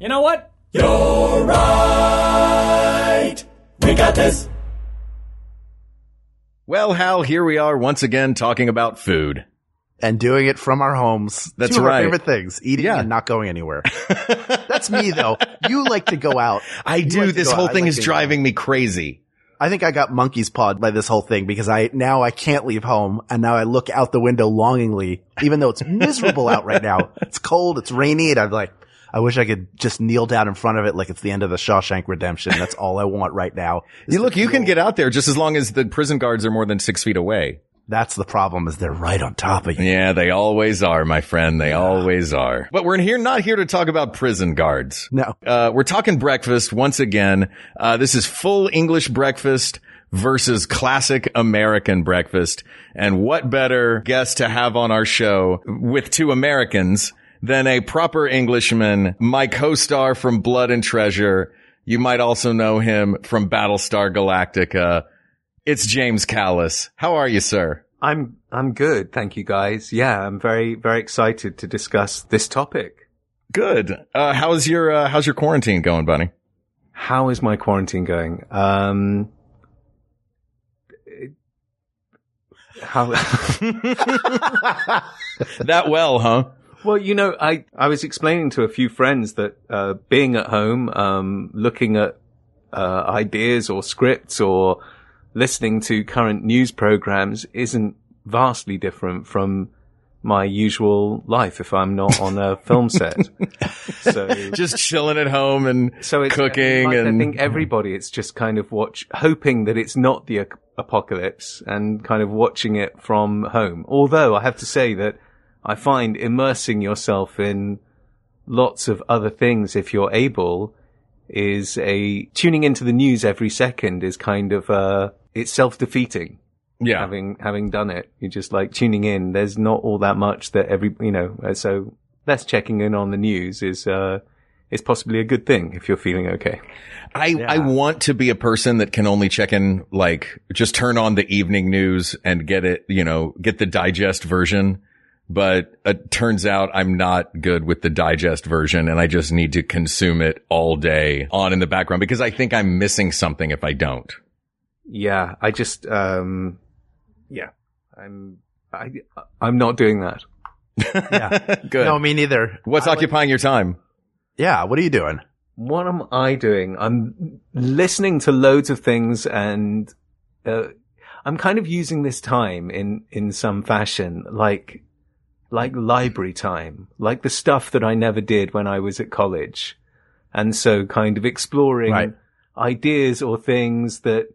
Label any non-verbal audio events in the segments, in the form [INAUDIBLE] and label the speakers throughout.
Speaker 1: You know what? You're right. We got this.
Speaker 2: Well, Hal, here we are once again talking about food.
Speaker 3: And doing it from our homes.
Speaker 2: That's
Speaker 3: Two of
Speaker 2: right.
Speaker 3: Our favorite things: eating
Speaker 2: Yeah.
Speaker 3: and not going anywhere. [LAUGHS] That's me, though. You like to go out.
Speaker 2: I
Speaker 3: You
Speaker 2: do.
Speaker 3: like to
Speaker 2: this
Speaker 3: go
Speaker 2: whole.
Speaker 3: I
Speaker 2: thing
Speaker 3: like
Speaker 2: is
Speaker 3: to go
Speaker 2: driving me crazy.
Speaker 3: I think I got monkey's pawed by this whole thing because I now I can't leave home and now I look out the window longingly, even though it's miserable out right now. It's cold, it's rainy, and I'm like, I wish I could just kneel down in front of it like it's the end of the Shawshank Redemption. That's all I want right now. [LAUGHS]
Speaker 2: You look, you can get out there just as long as the prison guards are more than six feet away.
Speaker 3: That's the problem is they're right on top of you.
Speaker 2: Yeah, they always are, my friend. They always are. But we're here, not here to talk about prison guards.
Speaker 3: No.
Speaker 2: Uh, we're talking breakfast once again. Uh, this is full English breakfast versus classic American breakfast. And what better guest to have on our show with two Americans than a proper Englishman, my co-star from Blood and Treasure. You might also know him from Battlestar Galactica. It's James Callis. How are you, sir?
Speaker 4: I'm I'm good, thank you guys. Yeah, I'm very very excited to discuss this topic.
Speaker 2: Good. Uh, how's your, uh, how's your quarantine going, Bunny?
Speaker 4: How is my quarantine going? Um how [LAUGHS]
Speaker 2: That well, huh?
Speaker 4: Well, you know, I, I was explaining to a few friends that uh, being at home, um, looking at uh, ideas or scripts or listening to current news programs isn't vastly different from my usual life if I'm not on a [LAUGHS] film set. So,
Speaker 2: Just chilling at home and
Speaker 4: so it's
Speaker 2: cooking
Speaker 4: like,
Speaker 2: and
Speaker 4: I think everybody, it's just kind of watch, hoping that it's not the ac- apocalypse and kind of watching it from home. Although I have to say that I find immersing yourself in lots of other things, if you're able, is a tuning into the news every second is kind of uh it's self-defeating
Speaker 2: yeah.
Speaker 4: having having done it you're just like tuning in there's not all that much that every you know uh, so less checking in on the news is uh is possibly a good thing if you're feeling okay
Speaker 2: I, I want to be a person that can only check in, like, just turn on the evening news and get it, you know, get the digest version. But it turns out I'm not good with the digest version and I just need to consume it all day on in the background because I think I'm missing something if I don't.
Speaker 4: yeah i just um yeah i'm i i'm not doing that
Speaker 3: Yeah. [LAUGHS]
Speaker 2: Good.
Speaker 3: No, me neither.
Speaker 2: What's
Speaker 3: I like-
Speaker 2: occupying your time?
Speaker 3: yeah, what are you doing?
Speaker 4: what am I doing? I'm listening to loads of things and, uh, I'm kind of using this time in, in some fashion, like, like library time, like the stuff that I never did when I was at college. And so kind of exploring
Speaker 3: Right.
Speaker 4: ideas or things that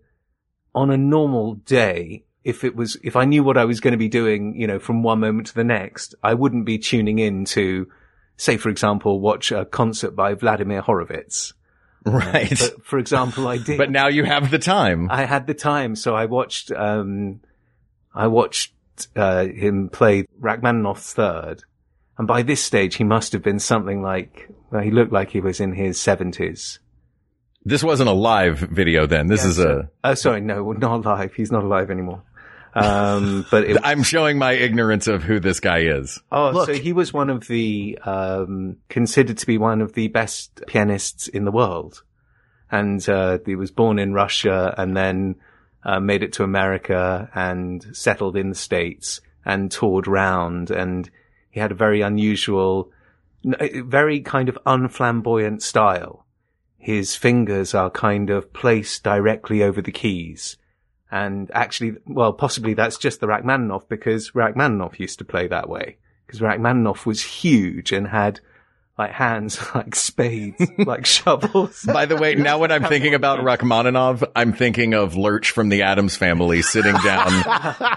Speaker 4: on a normal day, if it was, if I knew what I was going to be doing, you know, from one moment to the next, I wouldn't be tuning in to, say, for example, watch a concert by Vladimir Horowitz. [LAUGHS]
Speaker 2: Right.
Speaker 4: But for example, I [LAUGHS] did.
Speaker 2: But now you have the time.
Speaker 4: I had the time, so I watched. Um, I watched uh, him play Rachmaninoff's third, and by this stage, he must have been something like. Well, he looked like he was in his seventies.
Speaker 2: This wasn't a live video then. This is a,
Speaker 4: Oh, sorry, no, not alive. He's not alive anymore. Um, [LAUGHS] but it,
Speaker 2: I'm showing my ignorance of who this guy is.
Speaker 4: Oh,
Speaker 3: Look.
Speaker 4: so he was one of the um, considered to be one of the best pianists in the world, and uh, he was born in Russia and then uh, made it to America and settled in the states and toured round. And he had a very unusual, very kind of unflamboyant style. His fingers are kind of placed directly over the keys. And actually, well, possibly that's just the Rachmaninoff because Rachmaninoff used to play that way. Because Rachmaninoff was huge and had like hands [LAUGHS] like spades, like shovels. [LAUGHS]
Speaker 2: By the way, now when I'm thinking about Rachmaninoff, I'm thinking of Lurch from the Addams family sitting down [LAUGHS]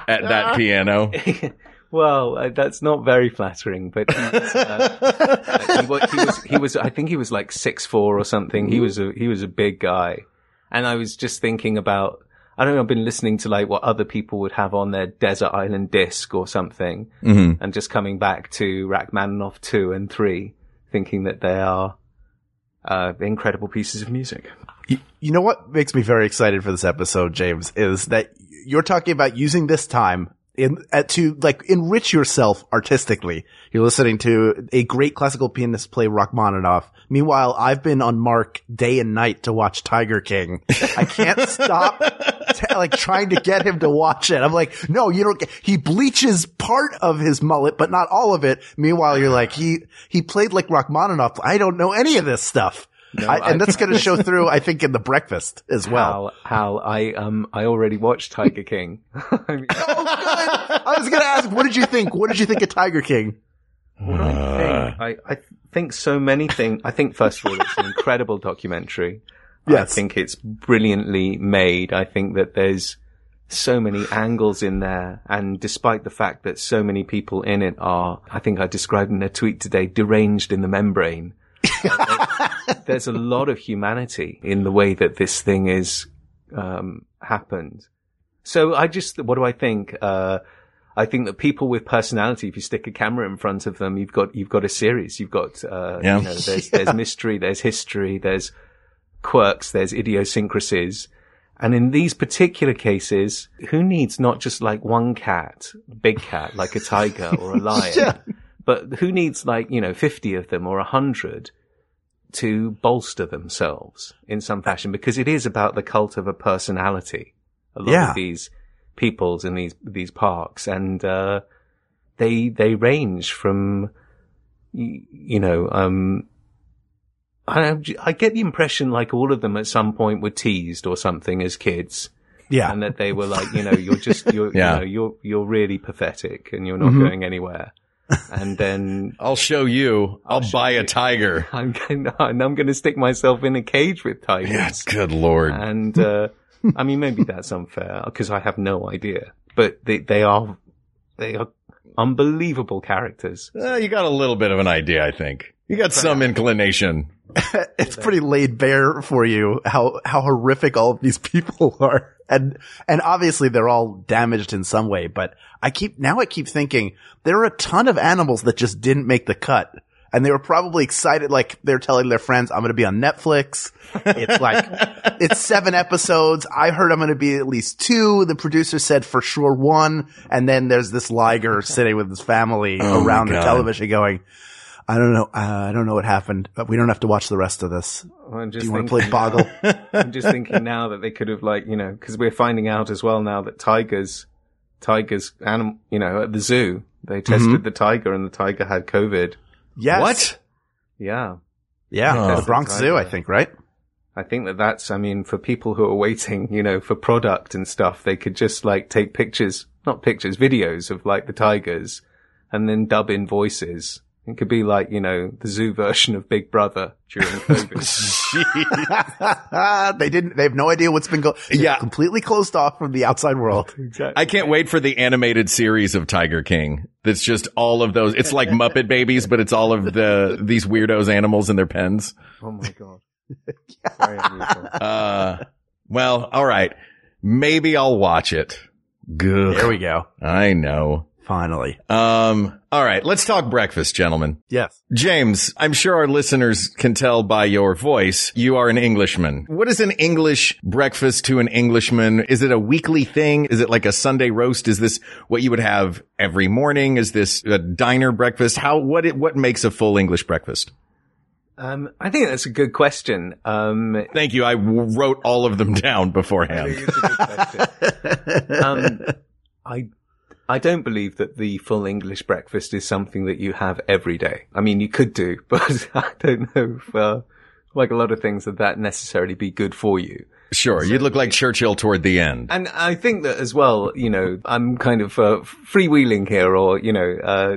Speaker 2: at that piano.
Speaker 4: Well, uh, that's not very flattering, but he was, uh, he, wa- he was, he was, I think he was like six four or something. He was a, he was a big guy. And I was just thinking about, I don't know, I've been listening to like what other people would have on their desert island disc or something
Speaker 2: Mm-hmm.
Speaker 4: and just coming back to Rachmaninoff two and three, thinking that they are, uh, incredible pieces of music.
Speaker 3: You, you know what makes me very excited for this episode, James, is that you're talking about using this time in uh, to like enrich yourself artistically. You're listening to a great classical pianist play Rachmaninoff. Meanwhile, I've been on Mark day and night to watch Tiger King. I can't [LAUGHS] stop t- [LAUGHS] like trying to get him to watch it. I'm like, no, you don't. Get, he bleaches part of his mullet, but not all of it. Meanwhile, you're like, he he played like Rachmaninoff. I don't know any of this stuff. I,
Speaker 4: I-
Speaker 3: and that's going to show [LAUGHS] through, I think, in the breakfast as well.
Speaker 4: Hal, Hal, I, um, I already watched Tiger King. [LAUGHS] I mean,
Speaker 3: I was going to ask, what did you think? What did you think of Tiger King?
Speaker 4: What I think? I, I think so many things. I think first of all, it's an incredible documentary. I think it's brilliantly made. I think that there's so many angles in there. And despite the fact that so many people in it are, I think I described in a tweet today, deranged in the membrane. [LAUGHS] there's a lot of humanity in the way that this thing is, um, happened. So I just, what do I think? Uh, I think that people with personality, if you stick a camera in front of them, you've got, you've got a series. You've got, uh,
Speaker 2: Yeah.
Speaker 4: you know, there's, there's [LAUGHS] mystery, there's history, there's quirks, there's idiosyncrasies. And in these particular cases, who needs not just like one cat, big cat, like a tiger or a [LAUGHS] lion, but who needs like, you know, 50 of them or 100 to bolster themselves in some fashion? Because it is about the cult of a personality. A lot
Speaker 3: Yeah.
Speaker 4: of these peoples in these, these parks and, uh, they, they range from, you know, um, I, I get the impression like all of them at some point were teased or something as kids
Speaker 3: Yeah.
Speaker 4: and that they were like, you know, you're just, you're, [LAUGHS]
Speaker 2: Yeah.
Speaker 4: you know, you're, you're really pathetic and you're not
Speaker 3: Mm-hmm.
Speaker 4: going anywhere. And then [LAUGHS]
Speaker 2: I'll show you. I'll,
Speaker 4: show
Speaker 2: buy a tiger. [LAUGHS]
Speaker 4: I'm going, and I'm going to stick myself in a cage with tigers.
Speaker 2: Yeah, good lord.
Speaker 4: And, uh, I mean, maybe that's unfair because I have no idea, but they, they are, they are unbelievable characters.
Speaker 2: Uh, you got a little bit of an idea, I think. You got some inclination. [LAUGHS]
Speaker 3: it's pretty laid bare for you how how horrific all of these [LAUGHS] people are and and obviously they're all damaged in some way but i keep now i keep thinking there are a ton of animals that just didn't make the cut and they were probably excited like they're telling their friends i'm going to be on netflix it's like [LAUGHS] it's seven episodes i heard i'm going to be at least two the producer said for sure one and then there's this liger sitting with his family
Speaker 2: Oh,
Speaker 3: around the television going I don't know. Uh, I don't know what happened, but we don't have to watch the rest of this.
Speaker 4: I'm just
Speaker 3: Do you want to play [LAUGHS] Boggle?
Speaker 4: I'm just thinking now that they could have like, you know, cause we're finding out as well now that tigers, tigers, anim, you know, at the zoo, they tested
Speaker 3: Mm-hmm.
Speaker 4: the tiger and the tiger had COVID.
Speaker 3: Yes.
Speaker 2: What?
Speaker 4: Yeah.
Speaker 3: Yeah,
Speaker 2: Oh.
Speaker 3: the Bronx Zoo, I think, right?
Speaker 4: I think that that's, I mean, for people who are waiting, you know, for product and stuff, they could just like take pictures, not pictures, videos of like the tigers and then dub in voices. It could be like, you know, the zoo version of Big Brother during [LAUGHS] COVID. [LAUGHS]
Speaker 3: they didn't. They have no idea what's been going.
Speaker 2: Yeah.
Speaker 3: completely closed off from the outside world. [LAUGHS] Exactly.
Speaker 2: I can't wait for the animated series of Tiger King. That's just all of those. It's like Muppet Babies, but it's all of the these weirdos animals in their pens.
Speaker 4: oh my God.
Speaker 2: Uh, well, all right. Maybe I'll watch it. Good.
Speaker 3: There we go.
Speaker 2: I know.
Speaker 3: Finally,
Speaker 2: Um, all right. Let's talk breakfast, gentlemen.
Speaker 3: yes.
Speaker 2: James, I'm sure our listeners can tell by your voice you are an Englishman. What is an English breakfast to an Englishman? Is it a weekly thing? Is it like a Sunday roast? Is this what you would have every morning? Is this a diner breakfast? How, what, it, what makes a full English breakfast?
Speaker 4: Um, I think that's a good question. Um,
Speaker 2: Thank you. I w- wrote all of them [LAUGHS] down
Speaker 4: I
Speaker 2: beforehand.
Speaker 4: think it's a good question. [LAUGHS] um, I I don't believe that the full English breakfast is something that you have every day. I mean, you could do, [LAUGHS] but I don't know if, uh, like a lot of things, that that necessarily be good for you.
Speaker 2: Sure. You'd look like Churchill toward the end.
Speaker 4: And I think that as well, you know, I'm kind of uh, freewheeling here, or you know, uh,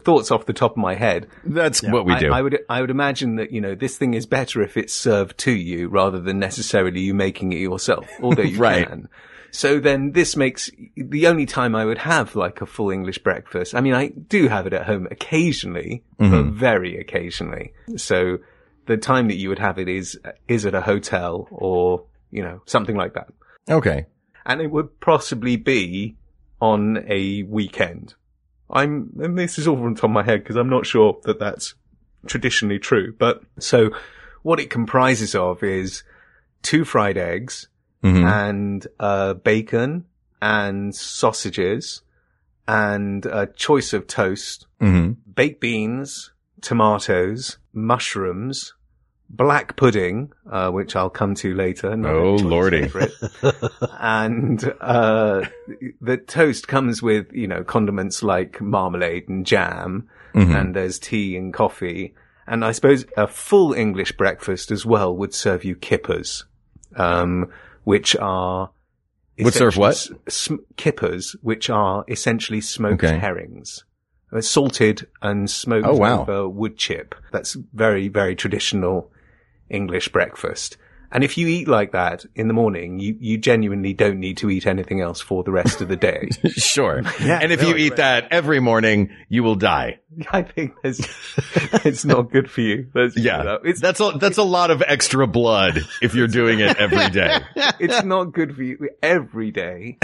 Speaker 4: thoughts off the top of my head.
Speaker 2: That's what we
Speaker 4: I,
Speaker 2: do.
Speaker 4: I would I would imagine that you know this thing is better if it's served to you rather than necessarily you making it yourself. Although you [LAUGHS]
Speaker 2: Right.
Speaker 4: can. So then this makes the only time I would have like a full English breakfast. I mean, I do have it at home occasionally, but mm-hmm. very occasionally. So the time that you would have it is, is at a hotel or, you know, something like that.
Speaker 2: Okay.
Speaker 4: And it would possibly be on a weekend. I'm, and this is all from the top of my head because I'm not sure that that's traditionally true. But so what it comprises of is two fried eggs
Speaker 2: Mhm.
Speaker 4: and uh, bacon and sausages and a choice of toast,
Speaker 2: hmm
Speaker 4: baked beans, tomatoes, mushrooms, black pudding, uh, which I'll come to later.
Speaker 2: Oh, lordy. [LAUGHS]
Speaker 4: and uh, the toast comes with, you know, condiments like marmalade and jam,
Speaker 2: Mhm.
Speaker 4: and there's tea and coffee. And I suppose a full English breakfast as well would serve you kippers, um, which are
Speaker 2: Would serve what?
Speaker 4: sm- kippers, which are essentially smoked
Speaker 2: Okay.
Speaker 4: herrings. Salted and smoked
Speaker 2: Oh, wow.
Speaker 4: over wood chip. That's very, very traditional English breakfast. And if you eat like that in the morning, you, you genuinely don't need to eat anything else for the rest of the day. [LAUGHS]
Speaker 2: Sure.
Speaker 3: Yeah,
Speaker 2: and if you eat that every morning, you will die. [LAUGHS]
Speaker 4: I think there's, it's not good for you. You
Speaker 2: Yeah. that's a, that's a lot of extra blood if you're doing it every day. [LAUGHS]
Speaker 4: it's not good for you every day,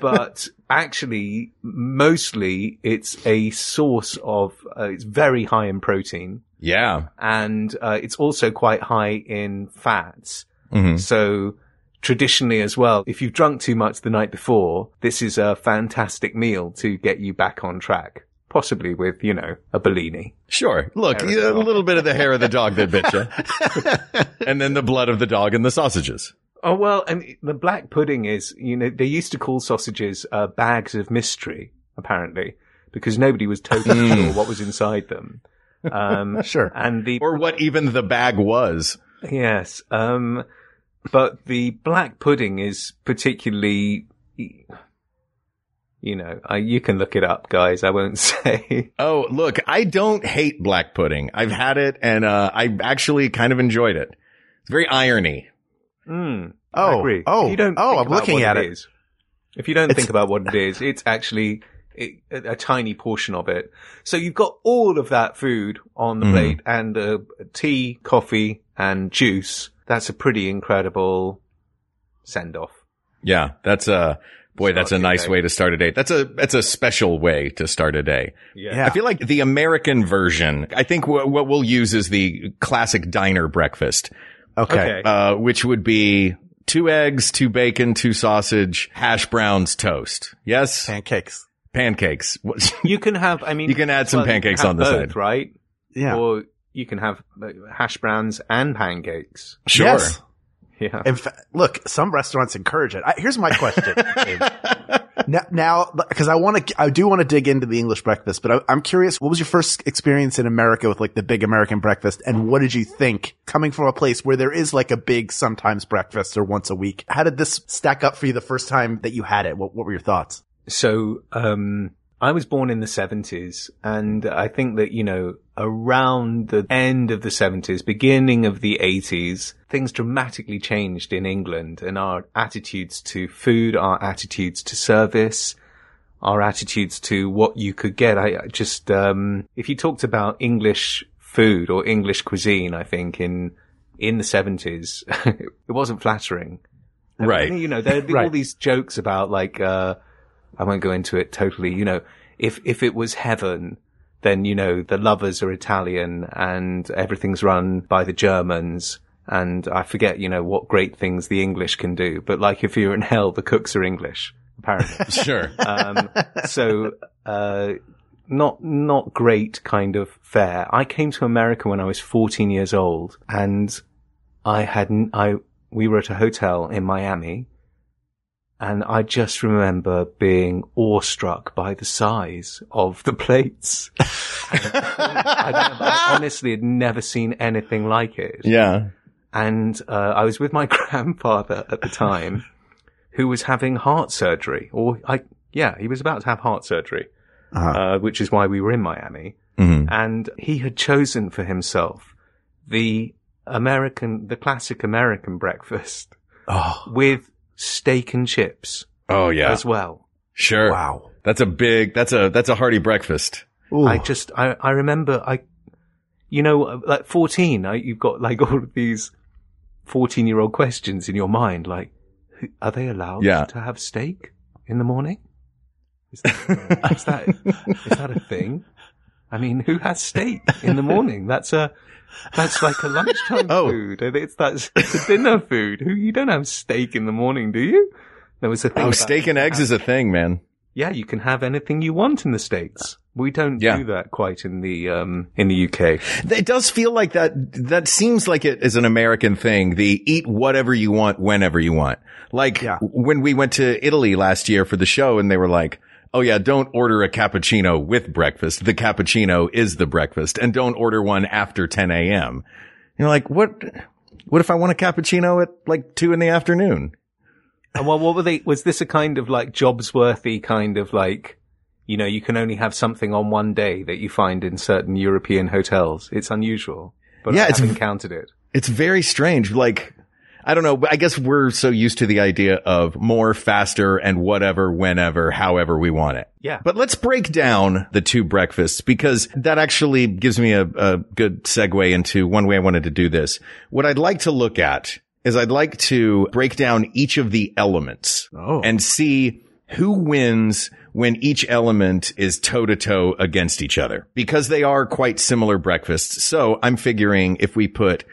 Speaker 4: but actually, mostly it's a source of, uh, it's very high in protein
Speaker 2: Yeah.
Speaker 4: and, uh, it's also quite high in fats.
Speaker 2: hmm
Speaker 4: So traditionally as well, if you've drunk too much the night before, this is a fantastic meal to get you back on track. Possibly with, you know, a Bellini.
Speaker 2: Sure. Look, a little bit of the hair of the dog that bit you. [LAUGHS] and then the blood of the dog and the sausages.
Speaker 4: Oh, well, and the black pudding is, you know, they used to call sausages, uh, bags of mystery, apparently, because nobody was totally sure what was inside them. Um, [LAUGHS]
Speaker 3: Sure.
Speaker 4: and the,
Speaker 2: Or what even the bag was.
Speaker 4: yes, um, but the black pudding is particularly, you know, I, you can look it up, guys. I won't [LAUGHS] say.
Speaker 2: Oh, look, I don't hate black pudding. I've had it and, uh, I actually kind of enjoyed it. It's very irony.
Speaker 4: Mm, I
Speaker 3: Oh,
Speaker 4: agree.
Speaker 3: oh,
Speaker 4: you don't
Speaker 3: oh,
Speaker 4: think
Speaker 3: I'm
Speaker 4: about
Speaker 3: looking
Speaker 4: what
Speaker 3: at it.
Speaker 4: is, if you don't
Speaker 3: It's-
Speaker 4: think about what it is, it's actually it, a, a tiny portion of it. So you've got all of that food on the
Speaker 2: Mhm.
Speaker 4: plate and uh, tea, coffee, and juice. That's a pretty incredible send off.
Speaker 2: Yeah. That's a, boy, that's a nice
Speaker 4: day.
Speaker 2: way to start a day. That's a, that's a special way to start a day.
Speaker 3: Yeah.
Speaker 2: I feel like the American version, I think wh- what we'll use is the classic diner breakfast,
Speaker 3: Okay.
Speaker 4: Okay.
Speaker 2: uh, which would be two eggs, two bacon, two sausage, hash browns, toast. Yes.
Speaker 3: Pancakes.
Speaker 2: Pancakes. [LAUGHS]
Speaker 4: You can have. I mean,
Speaker 2: You can add some
Speaker 4: well,
Speaker 2: pancakes on the
Speaker 4: both,
Speaker 2: side.
Speaker 4: right?
Speaker 3: Yeah.
Speaker 4: Or you can have uh, hash browns and pancakes.
Speaker 2: sure.
Speaker 3: Yes.
Speaker 4: Yeah.
Speaker 3: In fa- look, some restaurants encourage it. I, here's my question. [LAUGHS] Now, now, because I want to, I do want to dig into the English breakfast, but I, I'm curious, what was your first experience in America with like the big American breakfast, and what did you think coming from a place where there is like a big sometimes breakfast or once a week? How did this stack up for you the first time that you had it? What, what were your thoughts?
Speaker 4: So, um, I was born in the 70s and I think that, you know, around the end of the 70s, beginning of the 80s, things dramatically changed in England and our attitudes to food, our attitudes to service, our attitudes to what you could get. I just, um, if you talked about English food or English cuisine, I think in, in the 70s, [LAUGHS] it wasn't flattering. I mean,
Speaker 2: Right.
Speaker 4: You know, there are all
Speaker 3: Right.
Speaker 4: these jokes about like, uh, I won't go into it totally. You know, if, if it was heaven, then, you know, the lovers are Italian and everything's run by the Germans. And I forget, you know, what great things the English can do. But like if you're in hell, the cooks are English, apparently. [LAUGHS]
Speaker 2: Sure.
Speaker 4: um, so, uh, not, not great kind of fare. I came to America when I was 14 years old and I hadn't, I, we were at a hotel in Miami and I just remember being awestruck by the size of the plates. [LAUGHS] I, don't- I honestly had never seen anything like it.
Speaker 2: yeah.
Speaker 4: And uh, I was with my [LAUGHS] grandfather at the time, who was having heart surgery, or I, yeah, he was about to have heart surgery,
Speaker 3: Uh-huh.
Speaker 4: uh, which is why we were in Miami.
Speaker 2: hmm
Speaker 4: And he had chosen for himself the American, the classic American breakfast
Speaker 3: Oh,
Speaker 4: with steak and chips
Speaker 2: Oh yeah.
Speaker 4: as well.
Speaker 2: Sure.
Speaker 3: Wow.
Speaker 2: That's a big, that's a, that's a hearty breakfast.
Speaker 3: Ooh.
Speaker 4: I just, I, I remember, I, you know, uh, like 14, I, you've got like [LAUGHS] all of these 14 year old questions in your mind, like, are they allowed
Speaker 2: Yeah.
Speaker 4: to have steak in the morning? Is that, is that, is that a thing? [LAUGHS] I mean, who has steak in the morning? That's a, that's like a lunchtime [LAUGHS]
Speaker 2: Oh.
Speaker 4: food. It's, that's it's a dinner food. Who, you don't have steak in the morning, do you? There was a thing.
Speaker 2: Oh, steak and eggs is a thing, man.
Speaker 4: yeah, you can have anything you want in the States. We don't
Speaker 2: Yeah.
Speaker 4: do that quite in the, um, in the UK.
Speaker 2: It does feel like that. That seems like it is an American thing. The eat whatever you want whenever you want. Like
Speaker 3: Yeah.
Speaker 2: when we went to Italy last year for the show and they were like, Oh yeah, don't order a cappuccino with breakfast. The cappuccino is the breakfast and don't order one after 10 a.m. You're like, what, what if I want a cappuccino at like two in the afternoon?
Speaker 4: And well, what were they? Was this a kind of like Jobsworthy kind of like, you know, you can only have something on one day that you find in certain European hotels. It's unusual, but
Speaker 2: Yeah,
Speaker 4: I have encountered it.
Speaker 2: It's very strange. Like, I don't know. but I guess we're so used to the idea of more, faster, and whatever, whenever, however we want it.
Speaker 4: Yeah.
Speaker 2: But let's break down the two breakfasts because that actually gives me a, a good segue into one way I wanted to do this. What I'd like to look at is I'd like to break down each of the elements
Speaker 3: Oh.
Speaker 2: and see who wins when each element is toe to toe against each other because they are quite similar breakfasts. So I'm figuring if we put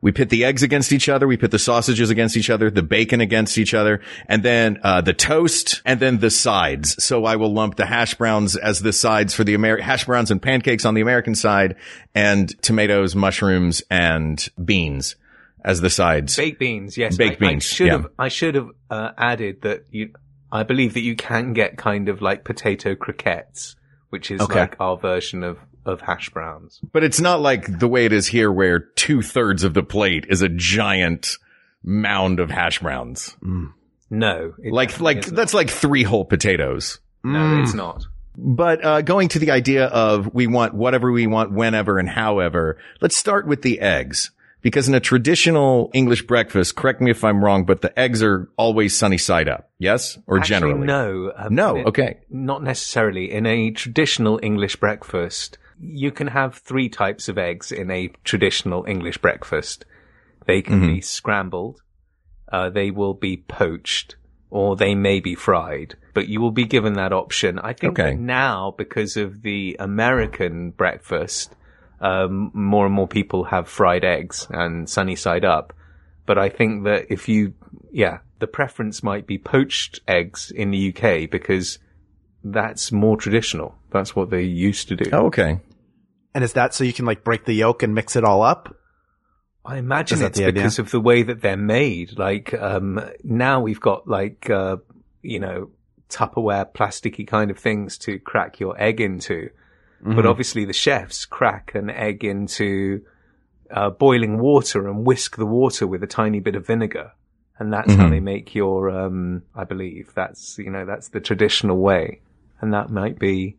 Speaker 2: we pit the eggs against each other. We pit the sausages against each other, the bacon against each other, and then uh, the toast, and then the sides. So I will lump the hash browns as the sides for the Ameri- hash browns and pancakes on the American side, and tomatoes, mushrooms, and beans as the sides.
Speaker 4: Baked beans, yes.
Speaker 2: Baked
Speaker 4: I,
Speaker 2: beans,
Speaker 4: I should
Speaker 2: yeah.
Speaker 4: have. I should have uh, added that you. I believe that you can get kind of like potato croquettes, which is
Speaker 3: Okay.
Speaker 4: like our version of of hash browns.
Speaker 2: But it's not like the way it is here, where two thirds of the plate is a giant mound of hash browns.
Speaker 4: No,
Speaker 2: Like, like
Speaker 4: isn't.
Speaker 2: that's like three whole potatoes.
Speaker 4: no, it's not.
Speaker 2: But uh, going to the idea of we want whatever we want, whenever and however, let's start with the eggs. Because in a traditional English breakfast, correct me if I'm wrong, but the eggs are always sunny side up. Yes? Or
Speaker 4: Actually,
Speaker 2: generally?
Speaker 4: no. Um,
Speaker 2: No,
Speaker 4: n-
Speaker 2: okay.
Speaker 4: Not necessarily. In a traditional English breakfast, you can have three types of eggs in a traditional English breakfast. They can
Speaker 2: Mm-hmm.
Speaker 4: be scrambled, uh, they will be poached, or they may be fried. But you will be given that option. I think
Speaker 2: Okay.
Speaker 4: now, because of the American breakfast, um, more and more people have fried eggs and sunny side up. But I think that if you, yeah, the preference might be poached eggs in the UK because that's more traditional. That's what they used to do.
Speaker 2: Oh, okay.
Speaker 3: And is that so you can like break the yolk and mix it all up?
Speaker 4: I imagine it's
Speaker 3: the idea?
Speaker 4: because of the way that they're made. Like, um, now we've got like, uh, you know, Tupperware plasticky kind of things to crack your egg into.
Speaker 3: Mm-hmm.
Speaker 4: But obviously the chefs crack an egg into, uh, boiling water and whisk the water with a tiny bit of vinegar. And that's how
Speaker 2: Mhm.
Speaker 4: they make your, um, I believe that's, you know, that's the traditional way. And that might be,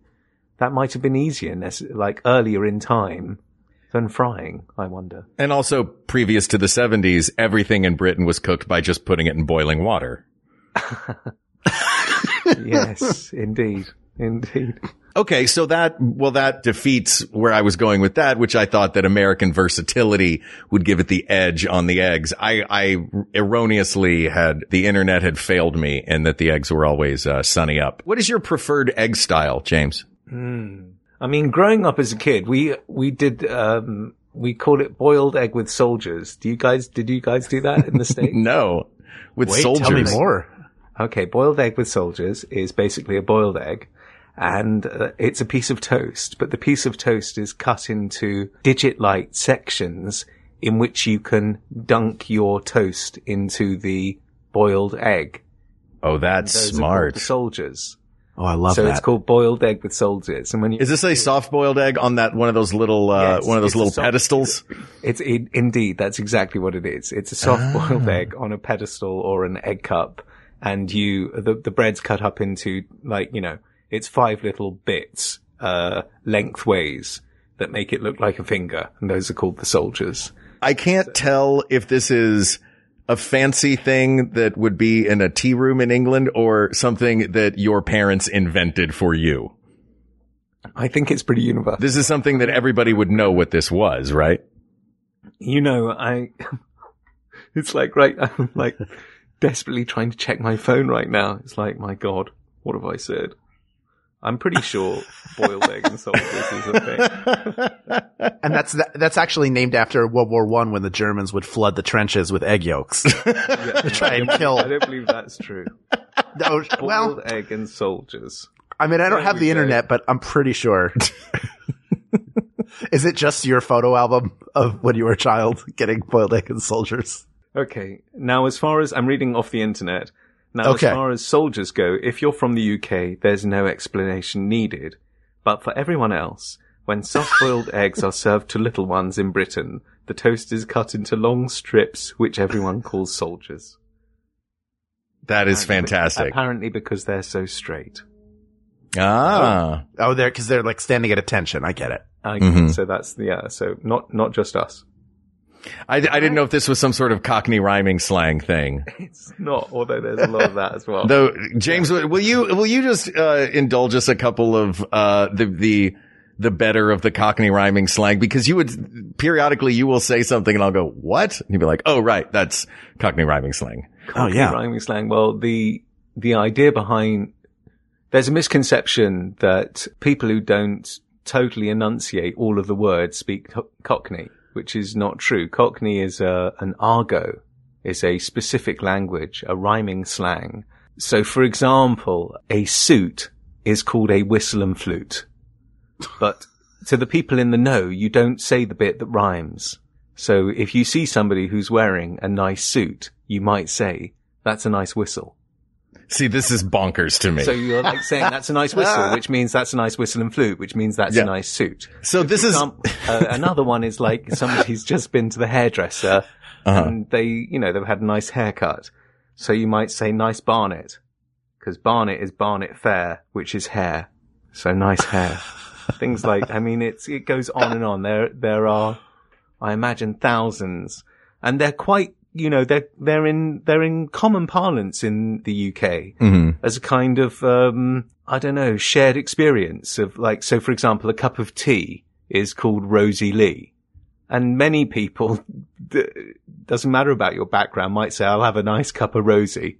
Speaker 4: that might have been easier, like earlier in time than frying, I wonder.
Speaker 2: And also previous to the 70s, everything in Britain was cooked by just putting it in boiling water. [LAUGHS] [LAUGHS]
Speaker 4: yes, indeed. Indeed.
Speaker 2: Okay, so that, well, that defeats where I was going with that, which I thought that American versatility would give it the edge on the eggs. I, I erroneously had, the internet had failed me and that the eggs were always uh, sunny up. What is your preferred egg style, James?
Speaker 4: I mean, growing up as a kid, we, we did, um, we called it boiled egg with soldiers. Do you guys, did you guys do that in the [LAUGHS] States?
Speaker 2: No. With
Speaker 3: Wait,
Speaker 2: soldiers.
Speaker 3: tell me more.
Speaker 4: Okay, boiled egg with soldiers is basically a boiled egg and uh, it's a piece of toast, but the piece of toast is cut into digit-like sections in which you can dunk your toast into the boiled egg.
Speaker 2: Oh, that's
Speaker 4: Those are called
Speaker 2: smart.
Speaker 4: soldiers.
Speaker 3: Oh, I love it.
Speaker 4: so
Speaker 3: that.
Speaker 4: it's called boiled egg with soldiers. And when you,
Speaker 2: Is this a soft boiled egg on that one of those little, uh,
Speaker 4: Yes,
Speaker 2: one of those little
Speaker 4: soft-
Speaker 2: pedestals?
Speaker 4: It's it, indeed that's exactly what it is. It's a soft boiled egg on a pedestal or an egg cup, and you the the bread's cut up into like you know it's five little bits uh lengthways that make it look like a finger, and those are called the soldiers.
Speaker 2: I can't tell if this is a fancy thing that would be in a tea room in England or something that your parents invented for you?
Speaker 4: I think it's pretty universal.
Speaker 2: This is something that everybody would know what this was, right?
Speaker 4: You know, I, [LAUGHS] it's like, right, I'm like desperately trying to check my phone right now. It's like, my God, what have I said? I'm pretty sure boiled egg and soldiers is a thing. [LAUGHS]
Speaker 3: And that's that's actually named after World War One when the Germans would flood the trenches with egg yolks [LAUGHS] to try and kill.
Speaker 4: I don't believe that's true. [LAUGHS]
Speaker 3: No,
Speaker 4: Boiled
Speaker 3: well,
Speaker 4: egg and soldiers.
Speaker 3: I mean, I don't have the internet, but I'm pretty sure. Is it just your photo album of when you were a child getting boiled egg and soldiers?
Speaker 4: Okay. Now, as far as I'm reading off the internet, now
Speaker 3: Okay.
Speaker 4: as far as soldiers go, if you're from the UK, there's no explanation needed. But for everyone else, when soft-boiled [LAUGHS] eggs are served to little ones in Britain, the toast is cut into long strips, which everyone calls soldiers.
Speaker 2: That is fantastic.
Speaker 4: Apparently, because they're so straight.
Speaker 2: Ah.
Speaker 3: Oh, they're because they're like standing at attention. I get it.
Speaker 4: I,
Speaker 2: Mhm.
Speaker 4: So that's the yeah. So not not just us.
Speaker 2: I, I didn't know if this was some sort of Cockney rhyming slang thing. [LAUGHS]
Speaker 4: It's not. Although there's a lot of that as well.
Speaker 2: Though, James, will you, will you just, uh, indulge us a couple of, uh, the, the, the better of the Cockney rhyming slang? Because you would, periodically you will say something and I'll go, what? And you'd be like, oh, right. That's Cockney rhyming slang.
Speaker 3: Oh yeah.
Speaker 4: rhyming slang. Well, the the idea behind there's a misconception that people who don't totally enunciate all of the words speak Cockney, which is not true. Cockney is a, an argot, is a specific language, a rhyming slang. So, for example, a suit is called a whistle and flute, but to the people in the know, you don't say the bit that rhymes. So if you see somebody who's wearing a nice suit, you might say, that's a nice whistle.
Speaker 2: See, this is bonkers to me.
Speaker 4: So you're like saying that's a nice whistle, which means that's a nice whistle and flute, which means that's
Speaker 2: Yeah.
Speaker 4: a nice suit.
Speaker 2: So this is,
Speaker 4: uh, [LAUGHS] another one is like somebody's just been to the hairdresser
Speaker 2: Uh-huh.
Speaker 4: and they, you know, they've had a nice haircut. So you might say nice barnet because barnet is barnet fair, which is hair. So nice hair. [LAUGHS] Things like, I mean, it's, it goes on and on. There, there are, I imagine thousands and they're quite, you know, they're, they're in, they're in common parlance in the UK
Speaker 2: Mhm.
Speaker 4: as a kind of, um, I don't know, shared experience of like, so for example, a cup of tea is called Rosie Lee. And many people, [LAUGHS] doesn't matter about your background, might say, I'll have a nice cup of Rosie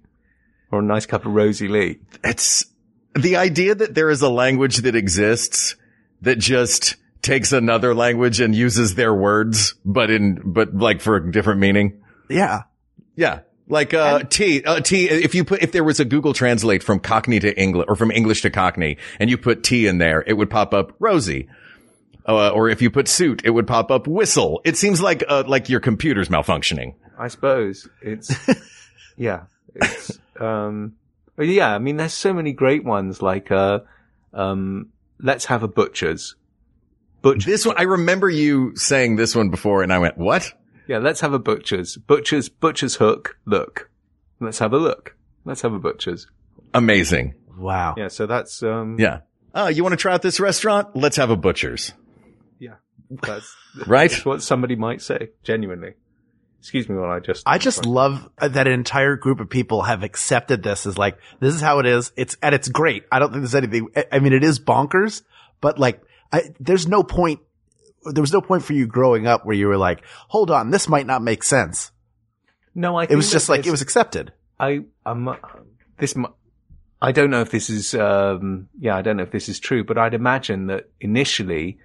Speaker 4: or a nice cup of Rosie Lee.
Speaker 2: it's the idea that there is a language that exists that just takes another language and uses their words, but in, but like for a different meaning.
Speaker 3: Yeah.
Speaker 2: Yeah. Like, uh, T, uh, T, if you put, if there was a Google translate from Cockney to English or from English to Cockney and you put T in there, it would pop up Rosie. Uh, or if you put suit, it would pop up whistle. It seems like, uh, like your computer's malfunctioning.
Speaker 4: I suppose it's, [LAUGHS] yeah, it's, um, yeah, I mean, there's so many great ones like, uh, um, let's have a butcher's. Butcher,
Speaker 2: This one, I remember you saying this one before and I went, what?
Speaker 4: Yeah, let's have a butcher's. Butcher's, butcher's hook, look. Let's have a look. Let's have a butcher's.
Speaker 2: Amazing.
Speaker 3: Wow.
Speaker 4: Yeah, so that's, um,
Speaker 2: Yeah. Uh, you want to try out this restaurant? Let's have a butcher's.
Speaker 4: yeah, that's,
Speaker 2: Right?
Speaker 4: that's what somebody might say, genuinely. Excuse me while I just,
Speaker 3: I just love that an entire group of people have accepted this as like, this is how it is. It's, and it's great. I don't think there's anything, I- I mean, it is bonkers, but like, I, there's no point, there was no point for you growing up where you were like, hold on, this might not make sense.
Speaker 4: no, I
Speaker 3: It was just like, it was accepted.
Speaker 4: I, I'm, this, I don't know if this is, um, yeah, I don't know if this is true, but I'd imagine that initially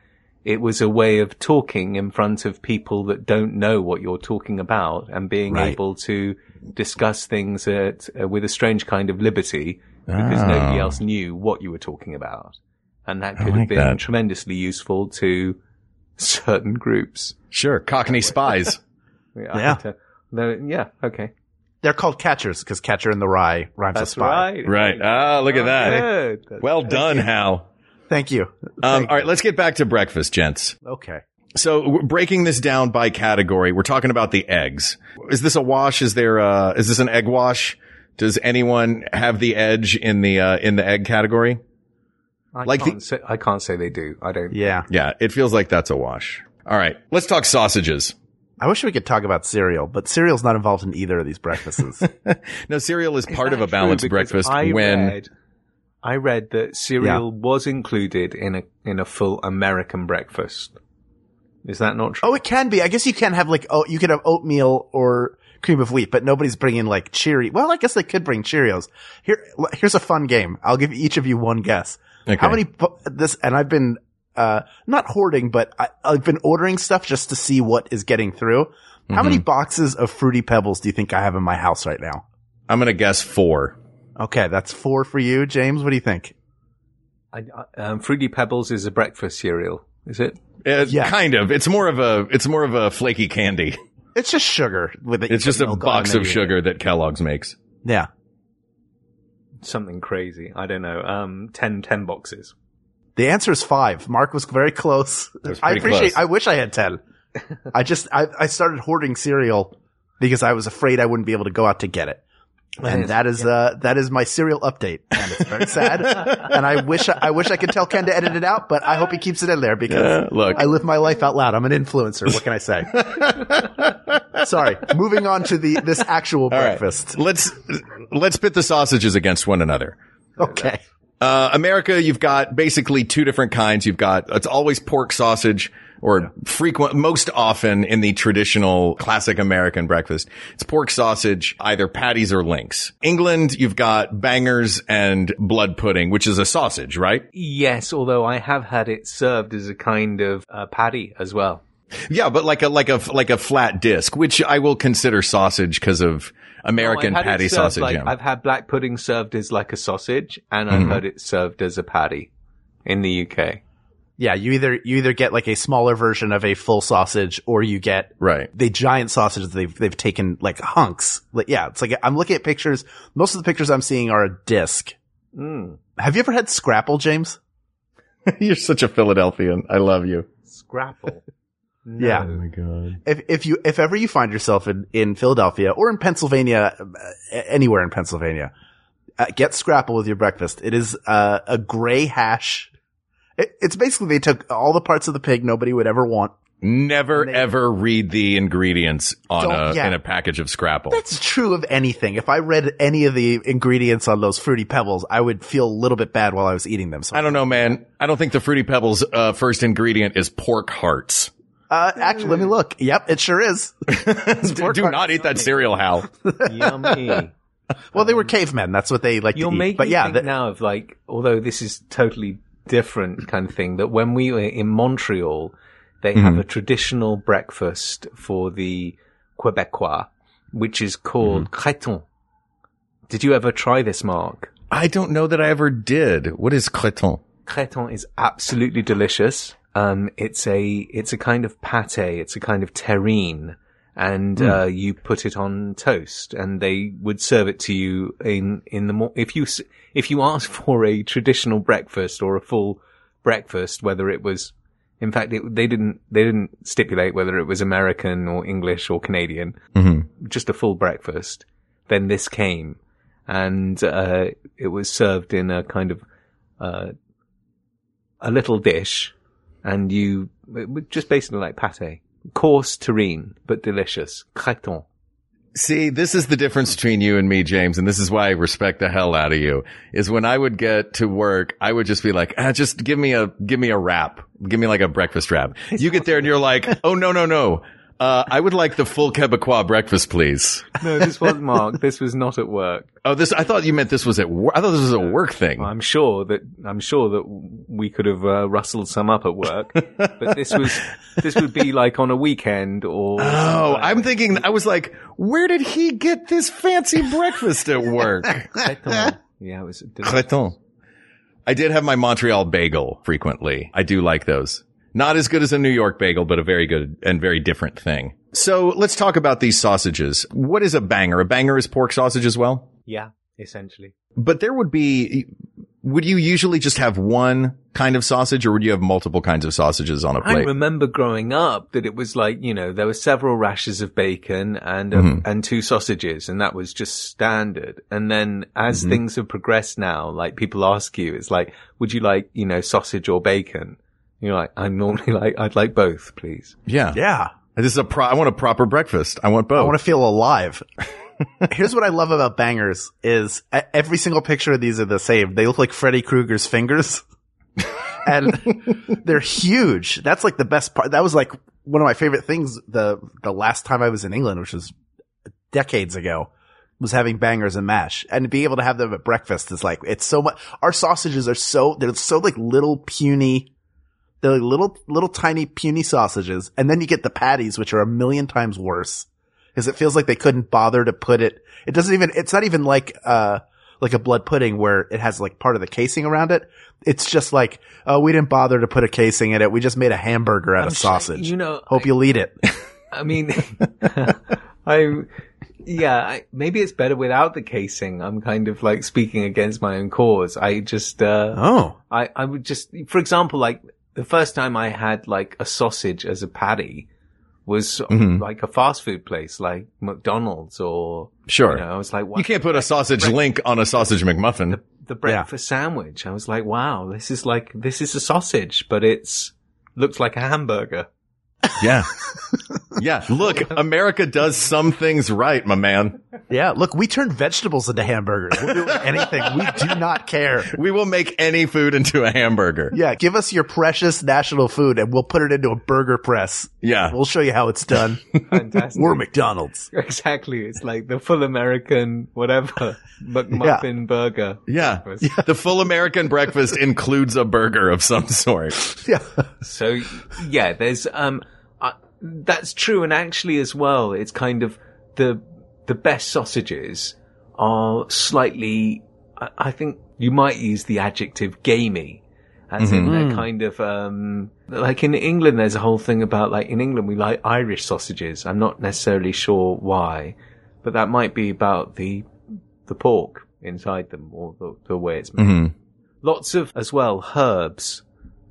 Speaker 4: it was a way of talking in front of people that don't know what you're talking about and being
Speaker 3: Right.
Speaker 4: able to discuss things at, uh, with a strange kind of liberty because
Speaker 2: Oh.
Speaker 4: nobody else knew what you were talking about. And that could
Speaker 2: like
Speaker 4: have been
Speaker 2: that.
Speaker 4: tremendously useful to certain groups.
Speaker 2: Sure. Cockney spies. [LAUGHS]
Speaker 4: Yeah.
Speaker 3: Yeah.
Speaker 4: I- yeah. Okay.
Speaker 3: They're called catchers because catcher in the rye rhymes with
Speaker 4: That's
Speaker 3: spy.
Speaker 4: right.
Speaker 2: right. Ah, look at that.
Speaker 4: Good. That's
Speaker 2: Well done, Hal.
Speaker 3: Thank you.
Speaker 2: Um, all right. Let's get back to breakfast, gents.
Speaker 3: Okay.
Speaker 2: So breaking this down by category. We're talking about the eggs. Is this a wash? Is there, uh, is this an egg wash? Does anyone have the edge in the, uh, in the egg category?
Speaker 4: I
Speaker 2: Like
Speaker 4: can't say, I can't say they do. I don't.
Speaker 3: Yeah.
Speaker 2: Yeah. It feels like that's a wash. All right. Let's talk sausages.
Speaker 3: I wish we could talk about cereal, but cereal's not involved in either of these breakfasts. [LAUGHS]
Speaker 2: No, cereal is part of a balanced
Speaker 4: true? Because
Speaker 2: breakfast
Speaker 4: I
Speaker 2: when
Speaker 4: read, I read that cereal was included in a in a full American breakfast. Is that not true?
Speaker 3: oh, it can be. I guess you can have like, oh, you could have oatmeal or cream of wheat, but nobody's bringing like Cheery. Well, I guess they could bring Cheerios. Here, here's a fun game. I'll give each of you one guess.
Speaker 2: Okay.
Speaker 3: How many, bu- this, and I've been, uh, not hoarding, but I, I've been ordering stuff just to see what is getting through. How many boxes of Fruity Pebbles do you think I have in my house right now?
Speaker 2: I'm going to guess four.
Speaker 3: Okay, that's four for you, James. What do you think?
Speaker 4: I, I, um, Fruity Pebbles is a breakfast cereal, is it?
Speaker 2: Uh,
Speaker 3: Yeah.
Speaker 2: Kind of. It's more of a, it's more of a flaky candy.
Speaker 3: It's just sugar with it.
Speaker 2: It's just a box of sugar that Kellogg's makes.
Speaker 3: Yeah.
Speaker 4: Something crazy. I don't know. Um, 10, 10 boxes.
Speaker 3: The answer is five. Mark was very close.
Speaker 2: was
Speaker 3: I appreciate.
Speaker 2: close.
Speaker 3: I wish I had ten. [LAUGHS] I just I, I started hoarding cereal because I was afraid I wouldn't be able to go out to get it. And
Speaker 4: Yes.
Speaker 3: that is uh that is my cereal update, and it's very sad. [LAUGHS] and I wish I wish I could tell Ken to edit it out, but I hope he keeps it in there because
Speaker 2: Uh, look.
Speaker 3: I live my life out loud. I'm an influencer. What can I say? [LAUGHS] Sorry. Moving on to the this actual
Speaker 2: All right.
Speaker 3: breakfast.
Speaker 2: Let's, let's pit the sausages against one another.
Speaker 3: Okay.
Speaker 2: Uh, America, you've got basically two different kinds. You've got, it's always pork sausage or frequent, most often in the traditional classic American breakfast. It's pork sausage, either patties or links. England, you've got bangers and blood pudding, which is a sausage, right?
Speaker 4: Yes, although I have had it served as a kind of uh, patty as well.
Speaker 2: Yeah, but like a, like a, like a flat disc, which I will consider sausage because of American
Speaker 4: No, I've had it
Speaker 2: patty sausage.
Speaker 4: Like,
Speaker 2: yeah.
Speaker 4: I've had black pudding served as like a sausage, and
Speaker 2: Mm-hmm.
Speaker 4: I've had it served as a patty in the UK.
Speaker 3: Yeah, you either you either get like a smaller version of a full sausage, or you get
Speaker 2: right.
Speaker 3: the giant sausages they've they've taken like hunks. Like yeah, it's like I'm looking at pictures. Most of the pictures I'm seeing are a disc.
Speaker 4: Mm.
Speaker 3: Have you ever had Scrapple, James? [LAUGHS]
Speaker 2: You're such a Philadelphian. I love you.
Speaker 4: Scrapple. [LAUGHS]
Speaker 3: Yeah.
Speaker 4: Oh
Speaker 2: my God.
Speaker 3: If if you if ever you find yourself in in Philadelphia or in Pennsylvania, uh, anywhere in Pennsylvania, uh, get Scrapple with your breakfast. It is uh, a gray hash. It, it's basically they took all the parts of the pig nobody would ever want.
Speaker 2: Never
Speaker 3: They-
Speaker 2: ever read the ingredients on a
Speaker 3: yeah.
Speaker 2: in a package of Scrapple.
Speaker 3: That's true of anything. If I read any of the ingredients on those fruity pebbles, I would feel a little bit bad while I was eating them. So
Speaker 2: I don't know, man. I don't think the Fruity Pebbles uh, first ingredient is pork hearts.
Speaker 3: Uh, actually, let me look. Yep, it sure is. [LAUGHS]
Speaker 2: Do, do not eat that cereal, Hal.
Speaker 4: Yummy. [LAUGHS]
Speaker 3: Well, they were cavemen. That's what they like
Speaker 4: You're
Speaker 3: to eat.
Speaker 4: making
Speaker 3: But
Speaker 4: me
Speaker 3: yeah,
Speaker 4: think
Speaker 3: the-
Speaker 4: now of like, although this is totally different kind of thing, that when we were in Montreal, they
Speaker 3: Mm-hmm.
Speaker 4: have a traditional breakfast for the Quebecois, which is called
Speaker 3: Mm-hmm.
Speaker 4: créton. Did you ever try this, Mark?
Speaker 2: I don't know that I ever did. What is creton?
Speaker 4: Créton is absolutely delicious. Um, it's a, it's a kind of pate. It's a kind of terrine. And, uh, you put it on toast and they would serve it to you in, in the more, if you, s- if you ask for a traditional breakfast or a full breakfast, whether it was, in fact, it, they didn't, they didn't stipulate whether it was American or English or Canadian,
Speaker 2: Mm-hmm.
Speaker 4: just a full breakfast. Then this came and, uh, it was served in a kind of, uh, a little dish and you just basically like pate. Coarse terrine, but delicious. Créton.
Speaker 2: See, this is the difference between you and me, James, and this is why I respect the hell out of you. Is when I would get to work, I would just be like, ah, just give me a, give me a wrap. Give me like a breakfast wrap. You get there and you're like, oh no, no, no. Uh, I would like the full Quebecois breakfast, please.
Speaker 4: No, this was Mark. this was not at work.
Speaker 2: Oh, this, I thought you meant this was at work. I thought this was a work thing.
Speaker 4: I'm sure that I'm sure that we could have uh, rustled some up at work, but this was this would be like on a weekend or.
Speaker 2: Oh, I'm thinking, I was like, where did he get this fancy breakfast at work?
Speaker 4: Yeah, it was.
Speaker 2: Creton. I did have my Montreal bagel frequently. I do like those. Not as good as a New York bagel, but a very good and very different thing. So let's talk about these sausages. What is a banger? A banger is pork sausage as well?
Speaker 4: Yeah, essentially.
Speaker 2: But there would be, would you usually just have one kind of sausage or would you have multiple kinds of sausages on a plate?
Speaker 4: I remember growing up that it was like, you know, there were several rashers of bacon and, um, and two sausages and that was just standard. And then as things have progressed now, like people ask you, it's like, would you like, you know, sausage or bacon? You're like, I'm normally [LAUGHS] like, I'd like both, please.
Speaker 2: yeah.
Speaker 3: yeah.
Speaker 2: This is a pro- I want a proper breakfast. I want both.
Speaker 3: I want to feel alive. [LAUGHS] Here's what I love about bangers is every single picture of these are the same. They look like Freddy Krueger's fingers. [LAUGHS] and they're huge. That's like the best part. That was like one of my favorite things the the last time I was in England, which was decades ago, was having bangers and mash. And to be able to have them at breakfast is like it's so much our sausages are so they're so like little puny they're like little little tiny puny sausages. And then you get the patties, which are a million times worse. Because it feels like they couldn't bother to put it it doesn't even it's not even like uh like a blood pudding where it has like part of the casing around it. It's just like, oh, we didn't bother to put a casing in it. We just made a hamburger out
Speaker 4: I'm
Speaker 3: of
Speaker 4: sure-
Speaker 3: sausage.
Speaker 4: you know,
Speaker 3: Hope you'll eat it. [LAUGHS]
Speaker 4: I mean, [LAUGHS] I'm, yeah, I, maybe it's better without the casing. I'm kind of like speaking against my own cause. I just, uh,
Speaker 3: oh.
Speaker 4: I, I would just, for example, like the first time I had like a sausage as a patty was
Speaker 2: Mhm.
Speaker 4: like a fast food place like McDonald's or,
Speaker 2: Sure.
Speaker 4: you know, I was like, what?
Speaker 2: You can't put a sausage link on a sausage McMuffin.
Speaker 4: the breakfast sandwich. I was like, wow, this is like, this is a sausage, but it's, looks like a hamburger.
Speaker 2: Yeah. [LAUGHS] yeah. Look, [LAUGHS] America does some things right, my man.
Speaker 3: Yeah. Look, we turn vegetables into hamburgers. We'll do anything. We do not care.
Speaker 2: We will make any food into a hamburger.
Speaker 3: Yeah. Give us your precious national food and we'll put it into a burger press.
Speaker 2: Yeah.
Speaker 3: We'll show you how it's done.
Speaker 4: Fantastic.
Speaker 3: We're McDonald's.
Speaker 4: Exactly. It's like the full American, whatever, McMuffin burger.
Speaker 2: Yeah. The full American breakfast includes a burger of some sort. [LAUGHS]
Speaker 3: Yeah.
Speaker 4: So yeah, there's, um, uh, that's true. And actually as well, it's kind of the, the best sausages are slightly, I, I think you might use the adjective gamey. As in they're kind of, um, like in England, there's a whole thing about like in England, we like Irish sausages. I'm not necessarily sure why, but that might be about the, the pork inside them or the, the way it's made.
Speaker 2: Mhm.
Speaker 4: Lots of, as well, herbs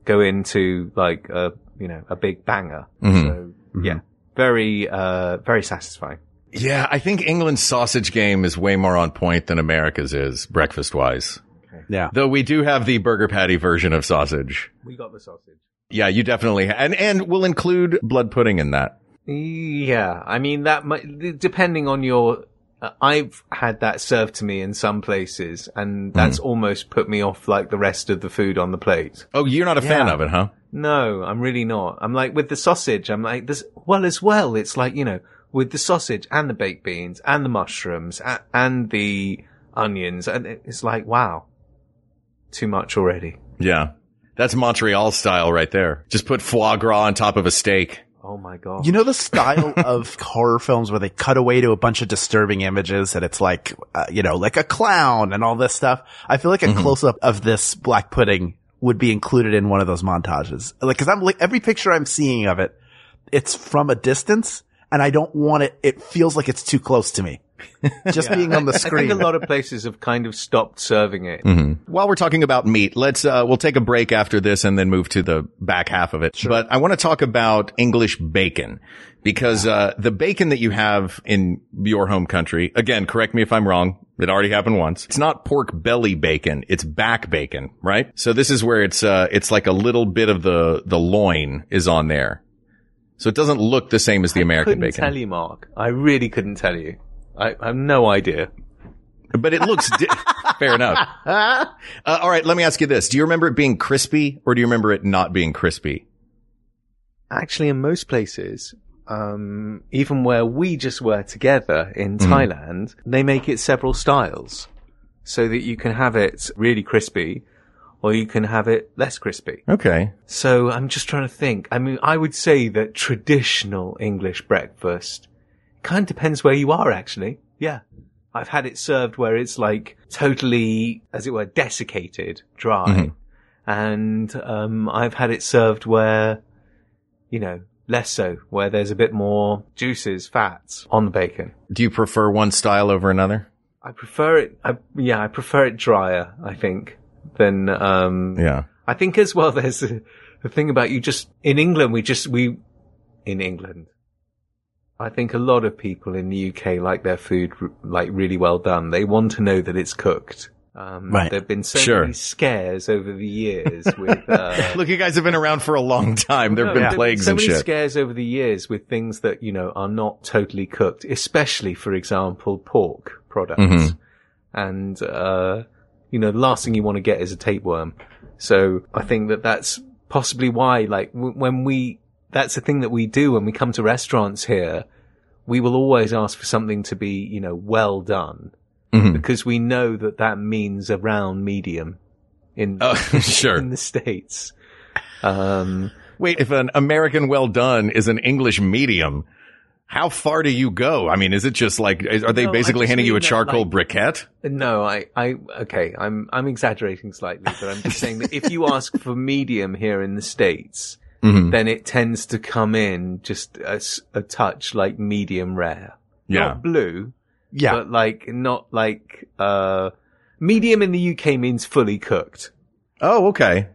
Speaker 4: go into like a, you know, a big banger. So yeah, very, uh, very satisfying.
Speaker 2: Yeah, I think England's sausage game is way more on point than America's is, breakfast wise.
Speaker 3: Yeah.
Speaker 2: Though we do have the burger patty version of sausage.
Speaker 4: We got the sausage.
Speaker 2: Yeah, you definitely, and, and we'll include blood pudding in that.
Speaker 4: Yeah, I mean that might, depending on your. Uh, I've had that served to me in some places, and that's almost put me off like the rest of the food on the plate.
Speaker 2: Oh, you're not a fan of it, huh?
Speaker 4: No, I'm really not. I'm like with the sausage. I'm like this. Well, as well, it's like you know, with the sausage and the baked beans and the mushrooms a- and the onions, and it's like wow, too much already.
Speaker 2: Yeah. That's Montreal style right there. Just put foie gras on top of a steak.
Speaker 4: Oh my god.
Speaker 3: You know the style [LAUGHS] of horror films where they cut away to a bunch of disturbing images and it's like, uh, you know, like a clown and all this stuff. I feel like a close up of this black pudding would be included in one of those montages. Like, cause I'm like, every picture I'm seeing of it, it's from a distance and I don't want it. It feels like it's too close to me. [LAUGHS] Just being on the screen.
Speaker 4: I think a lot of places have kind of stopped serving it.
Speaker 2: While we're talking about meat, let's uh, we'll take a break after this and then move to the back half of it. But I want to talk about English bacon because uh, the bacon that you have in your home country, again, correct me if I'm wrong. It already happened once. It's not pork belly bacon; it's back bacon, right? So this is where it's uh, it's like a little bit of the the loin is on there, so it doesn't look the same as the American bacon.
Speaker 4: couldn't
Speaker 2: bacon.
Speaker 4: tell you, Mark. I really couldn't tell you. I, I have no idea.
Speaker 2: But it looks di- [LAUGHS] fair enough. [LAUGHS] Uh, all right, let me ask you this: Do you remember it being crispy, or do you remember it not being crispy?
Speaker 4: Actually, in most places, um, even where we just were together in Thailand, they make it several styles, so that you can have it really crispy, or you can have it less crispy.
Speaker 2: Okay.
Speaker 4: So I'm just trying to think. I mean, I would say that traditional English breakfast kind of depends where you are, actually. Yeah. I've had it served where it's like totally, as it were, desiccated, dry. And, um, I've had it served where, you know, less so, where there's a bit more juices, fats on the bacon.
Speaker 2: Do you prefer one style over another?
Speaker 4: I prefer it, I, yeah, I prefer it drier, I think, than, um,
Speaker 2: Yeah.
Speaker 4: I think as well, [LAUGHS] there's a, the thing about you just, in England, we just, we, in England, I think a lot of people in the UK like their food, like really well done. They want to know that it's cooked. Um,
Speaker 3: Right.
Speaker 4: There've been so
Speaker 2: Sure.
Speaker 4: many scares over the years with. Uh, [LAUGHS]
Speaker 2: Look, you guys have been around for a long time. There have been
Speaker 4: there've
Speaker 2: plagues
Speaker 4: so
Speaker 2: and
Speaker 4: many scares over the years with things that you know are not totally cooked, especially, for example, pork products.
Speaker 2: Mhm.
Speaker 4: And uh, you know, the last thing you want to get is a tapeworm. So I think that that's possibly why, like, w- when we that's the thing that we do when we come to restaurants here. We will always ask for something to be, you know, well done
Speaker 2: Mhm.
Speaker 4: because we know that that means around medium in
Speaker 2: Oh, [LAUGHS] sure.
Speaker 4: in the states. Um,
Speaker 2: Wait, if an American well done is an English medium, how far do you go? I mean, is it just like, are they
Speaker 4: No,
Speaker 2: basically handing you a charcoal
Speaker 4: like-
Speaker 2: briquette?
Speaker 4: no, I, I, okay, I'm, I'm exaggerating slightly, but I'm just saying that if you ask for medium here in the states,
Speaker 2: Mhm.
Speaker 4: then it tends to come in just a touch like medium rare,
Speaker 2: Yeah.
Speaker 4: not blue,
Speaker 3: Yeah.
Speaker 4: but like not like uh, medium in the UK means fully cooked.
Speaker 2: Oh, okay.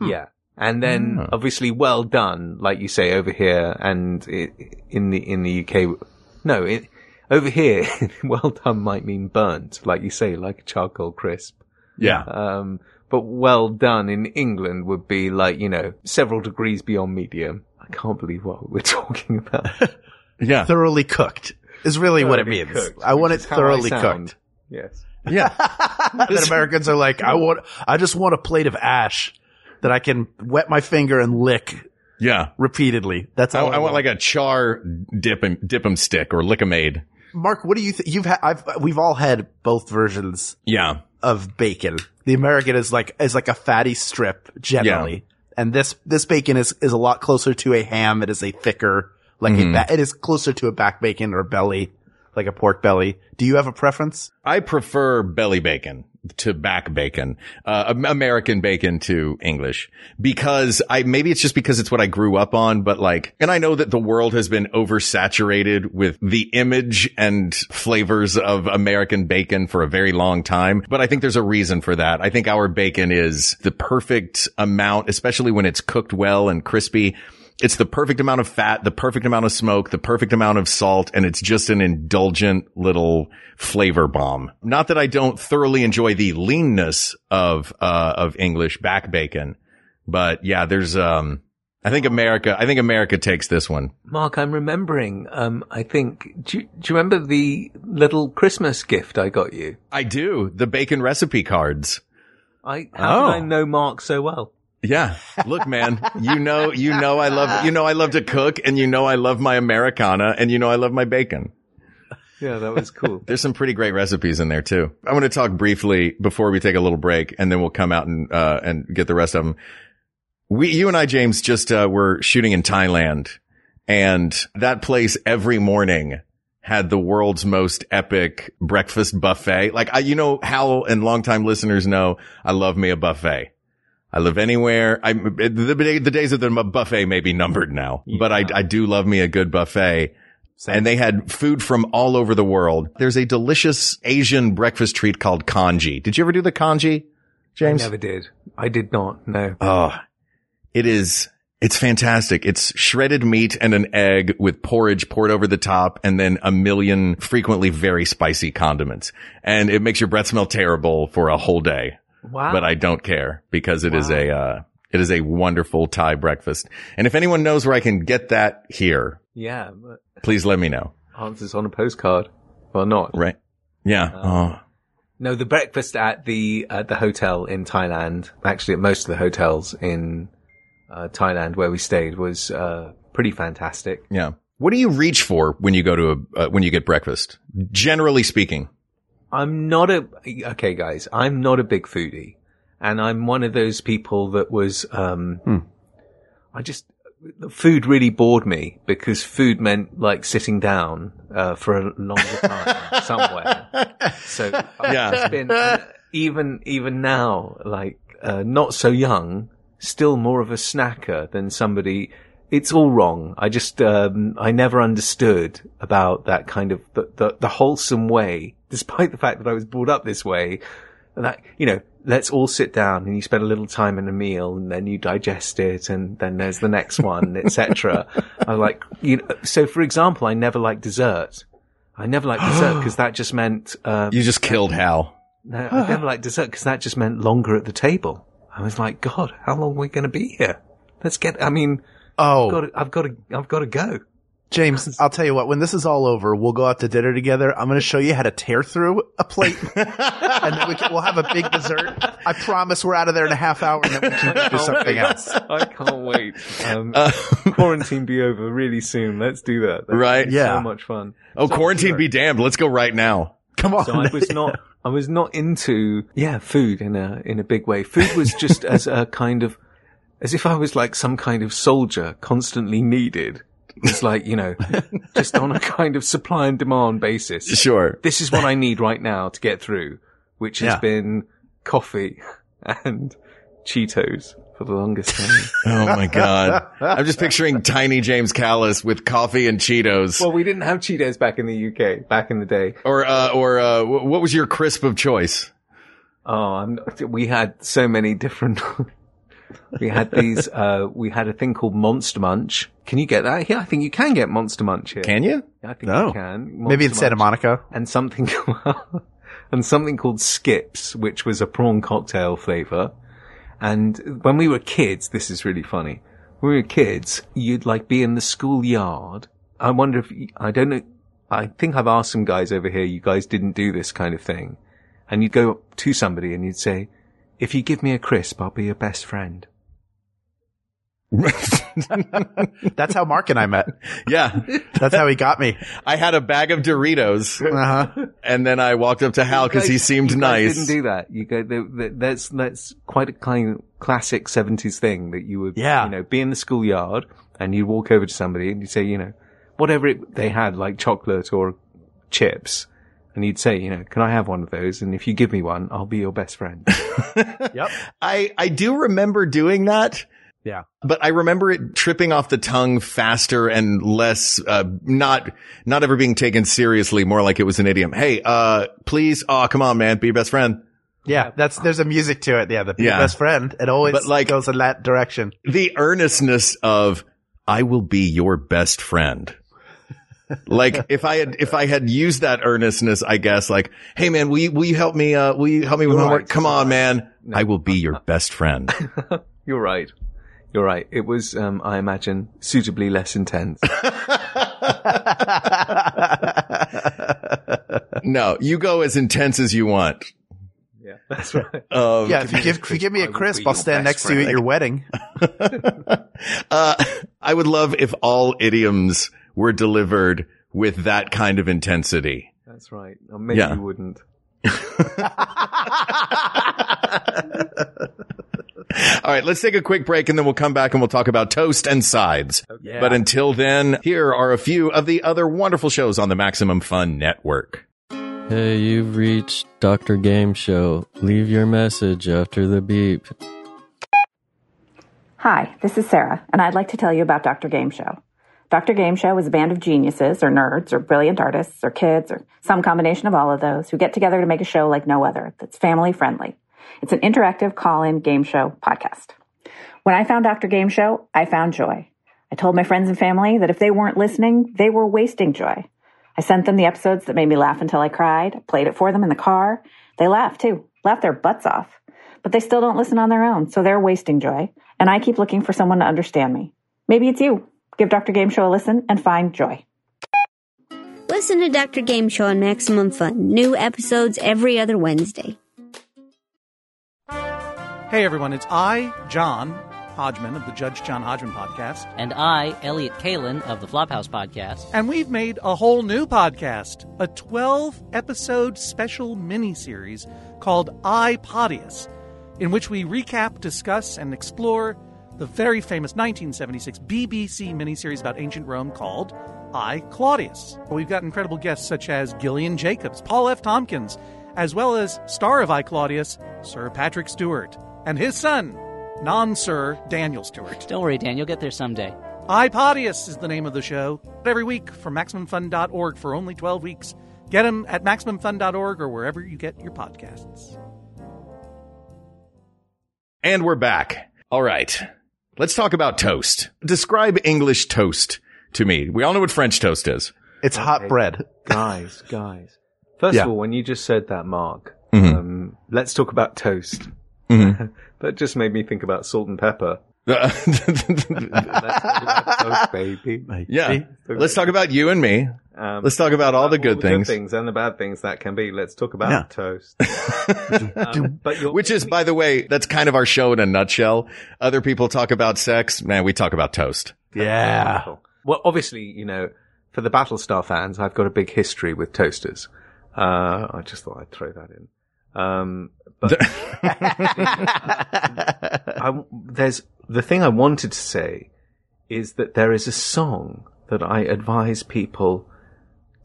Speaker 4: Yeah. And then obviously well done, like you say over here and i in the, in the UK. No, it, over here, [LAUGHS] well done might mean burnt, like you say, like a charcoal crisp.
Speaker 2: Yeah.
Speaker 4: Um, but well done in England would be like, you know, several degrees beyond medium. I can't believe what we're [LAUGHS] talking about. [LAUGHS]
Speaker 2: Yeah.
Speaker 3: thoroughly cooked is really what it means.
Speaker 4: cooked,
Speaker 3: I want
Speaker 4: which
Speaker 3: it
Speaker 4: is how I
Speaker 3: thoroughly cooked.
Speaker 4: Yes.
Speaker 2: Yeah.
Speaker 3: that Americans are like, I want, I just want a plate of ash that I can wet my finger and lick
Speaker 2: Yeah.
Speaker 3: repeatedly. That's
Speaker 2: I,
Speaker 3: all
Speaker 2: I want like a char dip 'em, dip 'em stick or lick 'em aid.
Speaker 3: Mark, what do you think? You've had, I've, we've all had both versions
Speaker 2: Yeah.
Speaker 3: of bacon. The American is like, is like a fatty strip generally. And this, this bacon is, is a lot closer to a ham. It is a thicker, like
Speaker 2: Mm-hmm.
Speaker 3: a, ba- it is closer to a back bacon or belly, like a pork belly. Do you have a preference?
Speaker 2: I prefer belly bacon to back bacon, uh, American bacon to English because I, maybe it's just because it's what I grew up on, but like, and I know that the world has been oversaturated with the image and flavors of American bacon for a very long time, but I think there's a reason for that. I think our bacon is the perfect amount, especially when it's cooked well and crispy. It's the perfect amount of fat, the perfect amount of smoke, the perfect amount of salt, and it's just an indulgent little flavor bomb. Not that I don't thoroughly enjoy the leanness of, uh, of English back bacon, but yeah, there's, um, I think America, I think America takes this one.
Speaker 4: Mark, I'm remembering, um, I think, do you, do you remember the little Christmas gift I got you?
Speaker 2: I do. The bacon recipe cards.
Speaker 4: I, how
Speaker 2: Oh.
Speaker 4: did I know Mark so well?
Speaker 2: Yeah. Look, man, you know, you know, I love, you know, I love to cook and you know, I love my Americana and you know, I love my bacon.
Speaker 4: Yeah, that was cool. [LAUGHS]
Speaker 2: There's some pretty great recipes in there too. I want to talk briefly before we take a little break and then we'll come out and, uh, and get the rest of them. We, you and I, James, just, uh, were shooting in Thailand and that place every morning had the world's most epic breakfast buffet. Like I, you know, Hal and longtime listeners know I love me a buffet. I live anywhere. I the, the days of the buffet may be numbered now, but I, I do love me a good buffet. And they had food from all over the world. There's a delicious Asian breakfast treat called congee. Did you ever do the congee,
Speaker 4: I
Speaker 2: James?
Speaker 4: never did. I did not, no.
Speaker 2: Oh, it is. It's fantastic. It's shredded meat and an egg with porridge poured over the top and then a million frequently very spicy condiments. And it makes your breath smell terrible for a whole day.
Speaker 4: Wow.
Speaker 2: But I don't care because it is a, uh, it is a wonderful Thai breakfast. And if anyone knows where I can get that here,
Speaker 4: yeah, but
Speaker 2: please let me know.
Speaker 4: answers on a postcard. Well, not.
Speaker 2: Right. Yeah. Oh,
Speaker 4: No, the breakfast at the at the hotel in Thailand, actually at most of the hotels in uh, Thailand where we stayed, was uh, pretty fantastic.
Speaker 2: yeah. What do you reach for when you go to a, uh, when you get breakfast? Generally speaking.
Speaker 4: I'm not a okay, guys. I'm not a big foodie, and I'm one of those people that was. Um, I just the food really bored me because food meant like sitting down uh, for a longer time [LAUGHS] somewhere. So I've
Speaker 2: Yeah.
Speaker 4: just been even even now, like uh, not so young, still more of a snacker than somebody. It's all wrong. I just um, I never understood about that kind of the, the the wholesome way, despite the fact that I was brought up this way. That you know, let's all sit down and you spend a little time in a meal and then you digest it and then there's the next [LAUGHS] one, etc. I like, you know, so for example, I never liked dessert. I never liked dessert [GASPS] because that just meant uh,
Speaker 2: You just killed Hal.
Speaker 4: no, I [GASPS] never liked dessert because that just meant longer at the table. I was like, God, how long are we going to be here? Let's get. I mean,
Speaker 3: Oh,
Speaker 4: I've got to, I've got to, I've got to go.
Speaker 3: James, I'll tell you what, when this is all over, we'll go out to dinner together. I'm going to show you how to tear through a plate [LAUGHS] and then we can, we'll have a big dessert. I promise we're out of there in a half hour and then we can do [LAUGHS] something else.
Speaker 4: I can't wait. Um, quarantine be over really soon. Let's do that. That's
Speaker 2: Right.
Speaker 3: Yeah.
Speaker 4: So much fun.
Speaker 2: Oh,
Speaker 4: So-
Speaker 2: quarantine be damned. Let's go right now.
Speaker 3: Come on.
Speaker 4: So I was not, I was not into, yeah, food in a, in a big way. Food was just as a kind of, as if I was like some kind of soldier constantly needed. It's like, you know, [LAUGHS] just on a kind of supply and demand basis.
Speaker 2: Sure.
Speaker 4: This is what I need right now to get through, which has
Speaker 3: Yeah.
Speaker 4: been coffee and Cheetos for the longest time. [LAUGHS]
Speaker 2: Oh my God. I'm just picturing tiny James Callis with coffee and Cheetos.
Speaker 4: well, we didn't have Cheetos back in the UK, back in the day.
Speaker 2: or, uh, or, uh, what was your crisp of choice?
Speaker 4: Oh, I'm, we had so many different. [LAUGHS] we had these. Uh, we had a thing called Monster Munch. Can you get that here? I think you can get Monster Munch here.
Speaker 2: Can you?
Speaker 4: I think
Speaker 3: No.
Speaker 4: you can.
Speaker 3: Maybe in
Speaker 4: Monster
Speaker 3: Santa
Speaker 4: Munch.
Speaker 3: Monica.
Speaker 4: And something, [LAUGHS] and something called Skips, which was a prawn cocktail flavor. And when we were kids, this is really funny. When we were kids, you'd like be in the schoolyard. I wonder if, I don't know, I think I've asked some guys over here, you guys didn't do this kind of thing. And you'd go up to somebody and you'd say, if you give me a crisp, I'll be your best friend. [LAUGHS]
Speaker 3: That's how Mark and I met.
Speaker 2: Yeah.
Speaker 3: That's how he got me.
Speaker 2: I had a bag of Doritos
Speaker 3: Uh-huh.
Speaker 2: and then I walked up to Hal because he seemed
Speaker 4: you guys
Speaker 2: nice.
Speaker 4: Didn't do that. You go. th th that's that's quite a kind of classic seventies thing that you would,
Speaker 3: Yeah.
Speaker 4: you know, be in the schoolyard and you'd walk over to somebody and you'd say, you know, whatever it, they had, like chocolate or chips, and you'd say, you know, can I have one of those? And if you give me one, I'll be your best friend. [LAUGHS]
Speaker 3: Yep.
Speaker 2: I, I do remember doing that.
Speaker 3: Yeah.
Speaker 2: But I remember it tripping off the tongue faster and less, uh, not, not ever being taken seriously, more like it was an idiom. Hey, uh, please, oh, come on, man, be your best friend.
Speaker 3: Yeah. That's, there's a music to it. Yeah. The
Speaker 2: Yeah.
Speaker 3: best friend. It always
Speaker 2: But, like-
Speaker 3: goes in that direction.
Speaker 2: The earnestness of, I will be your best friend. Like if I had, if I had used that earnestness, I guess like, hey man, will you, will you help me, uh, will you help me with
Speaker 4: Right,
Speaker 2: homework? Come on,
Speaker 4: right.
Speaker 2: man. I will be your best friend. [LAUGHS]
Speaker 4: You're right. You're right. It was, um, I imagine, suitably less intense. [LAUGHS] [LAUGHS]
Speaker 2: no, you go as intense as you want.
Speaker 4: yeah, that's right.
Speaker 2: Um,
Speaker 3: Yeah. If you give, if you give me a crisp, I'll stand
Speaker 4: best
Speaker 3: next to you at your wedding.
Speaker 2: Uh, I would love if all idioms were delivered with that kind of intensity.
Speaker 4: That's right. Or maybe
Speaker 2: Yeah.
Speaker 4: you wouldn't. [LAUGHS]
Speaker 2: All right, let's take a quick break and then we'll come back and we'll talk about toast and sides.
Speaker 3: Yeah.
Speaker 2: But until then, here are a few of the other wonderful shows on the Maximum Fun Network.
Speaker 5: Hey, you've reached Dr. Game Show. Leave your message after the beep.
Speaker 6: Hi, this is Sarah, and I'd like to tell you about Dr. Game Show. Dr. Game Show is a band of geniuses, or nerds, or brilliant artists, or kids, or some combination of all of those who get together to make a show like no other that's family friendly. It's an interactive call in game show podcast. When I found Dr. Game Show, I found joy. I told my friends and family that if they weren't listening, they were wasting joy. I sent them the episodes that made me laugh until I cried, played it for them in the car. They laughed too, laughed their butts off. But they still don't listen on their own, so they're wasting joy. And I keep looking for someone to understand me. Maybe it's you. Give Dr. Game Show a listen and find joy.
Speaker 7: Listen to Dr. Game Show on Maximum Fun. New episodes every other Wednesday.
Speaker 8: Hey everyone, it's I, John Hodgman of the Judge John Hodgman podcast,
Speaker 9: And I, Elliott Kalan of the Flophouse Podcast.
Speaker 8: and we've made a whole new podcast, a 12 episode special mini series called I Podius, in which we recap, discuss, and explore the very famous 1976 BBC miniseries about ancient Rome called I Claudius. We've got incredible guests such as Gillian Jacobs, Paul F. Tompkins, as well as star of I Claudius, Sir Patrick Stewart, and his son, non Sir Daniel Stewart.
Speaker 9: Don't worry, Dan, you'll get there someday.
Speaker 8: iPodius is the name of the show. Every week from MaximumFun.org for only 12 weeks. Get them at MaximumFun.org or wherever you get your podcasts.
Speaker 2: And we're back. All right. Let's talk about toast. Describe English toast to me. We all know what French toast is.
Speaker 3: It's hot bread.
Speaker 4: guys, [LAUGHS] guys. First
Speaker 3: Yeah.
Speaker 4: of all, when you just said that, Mark,
Speaker 2: Mhm.
Speaker 4: Um, let's talk about toast.
Speaker 2: Mhm. [LAUGHS]
Speaker 4: that just made me think about salt and pepper. Let's talk about baby.
Speaker 2: yeah. Let's talk about you and me.
Speaker 4: Um,
Speaker 2: Let's talk about all the good
Speaker 4: all
Speaker 2: things.
Speaker 4: things and the bad things that can be. Let's talk about
Speaker 3: Yeah.
Speaker 4: toast. [LAUGHS] Um, but
Speaker 2: Which is, by the way, that's kind of our show in a nutshell. Other people talk about sex. Man, we talk about toast.
Speaker 3: Yeah.
Speaker 4: Well, obviously, you know, for the Battlestar fans, I've got a big history with toasters. Uh, I just thought I'd throw that in. Um, but [LAUGHS] [LAUGHS] I, there's the thing I wanted to say is that there is a song that I advise people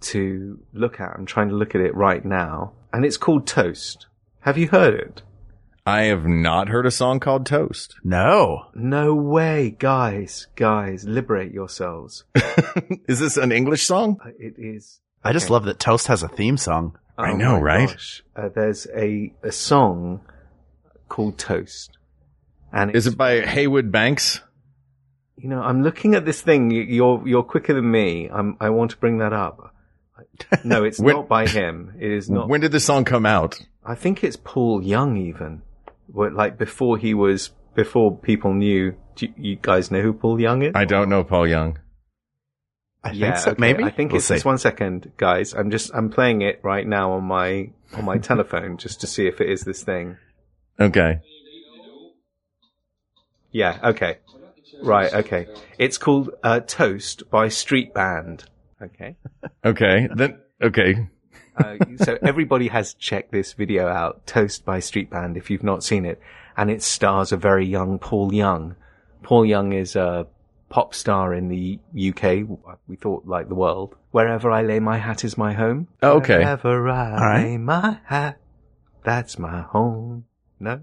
Speaker 4: to look at. I'm trying to look at it right now, and it's called Toast. Have you heard it?
Speaker 2: I have not heard a song called Toast.
Speaker 3: No.
Speaker 4: No way, guys, guys, liberate yourselves. [LAUGHS]
Speaker 2: Is this an English song?
Speaker 4: Uh, It is.
Speaker 3: I just
Speaker 4: Okay.
Speaker 3: love that Toast has a theme song.
Speaker 2: I
Speaker 4: Oh
Speaker 2: know,
Speaker 4: my
Speaker 2: right?
Speaker 4: gosh. Uh, there's a, a song called Toast. And
Speaker 2: Is it by Heywood Banks?
Speaker 4: you know, I'm looking at this thing. You- You're, you're quicker than me. I'm, I want to bring that up. [LAUGHS] No, it's
Speaker 2: When-
Speaker 4: not by him. It is not.
Speaker 2: When did the song come out?
Speaker 4: I think it's Paul Young even. What, like before he was, before people knew. Do you, you guys know who Paul Young is?
Speaker 2: I don't know Paul Young.
Speaker 3: I
Speaker 4: yeah,
Speaker 3: think so.
Speaker 4: okay.
Speaker 3: Maybe.
Speaker 4: I think
Speaker 3: We'll
Speaker 4: it's
Speaker 3: see.
Speaker 4: just one second, guys. I'm just I'm playing it right now on my on my [LAUGHS] telephone just to see if it is this thing.
Speaker 2: Okay.
Speaker 4: Yeah, okay. Right, okay. It's called uh, Toast by Streetband. Okay. [LAUGHS]
Speaker 2: Okay. Then, okay.
Speaker 4: Uh, so everybody has checked this video out, Toast by Streetband, if you've not seen it. And it stars a very young Paul Young. Paul Young is a pop star in the UK. We thought like the world. Wherever I lay my hat is my home.
Speaker 2: Oh, okay.
Speaker 4: Wherever I
Speaker 3: All right.
Speaker 4: lay my hat, that's my home. No?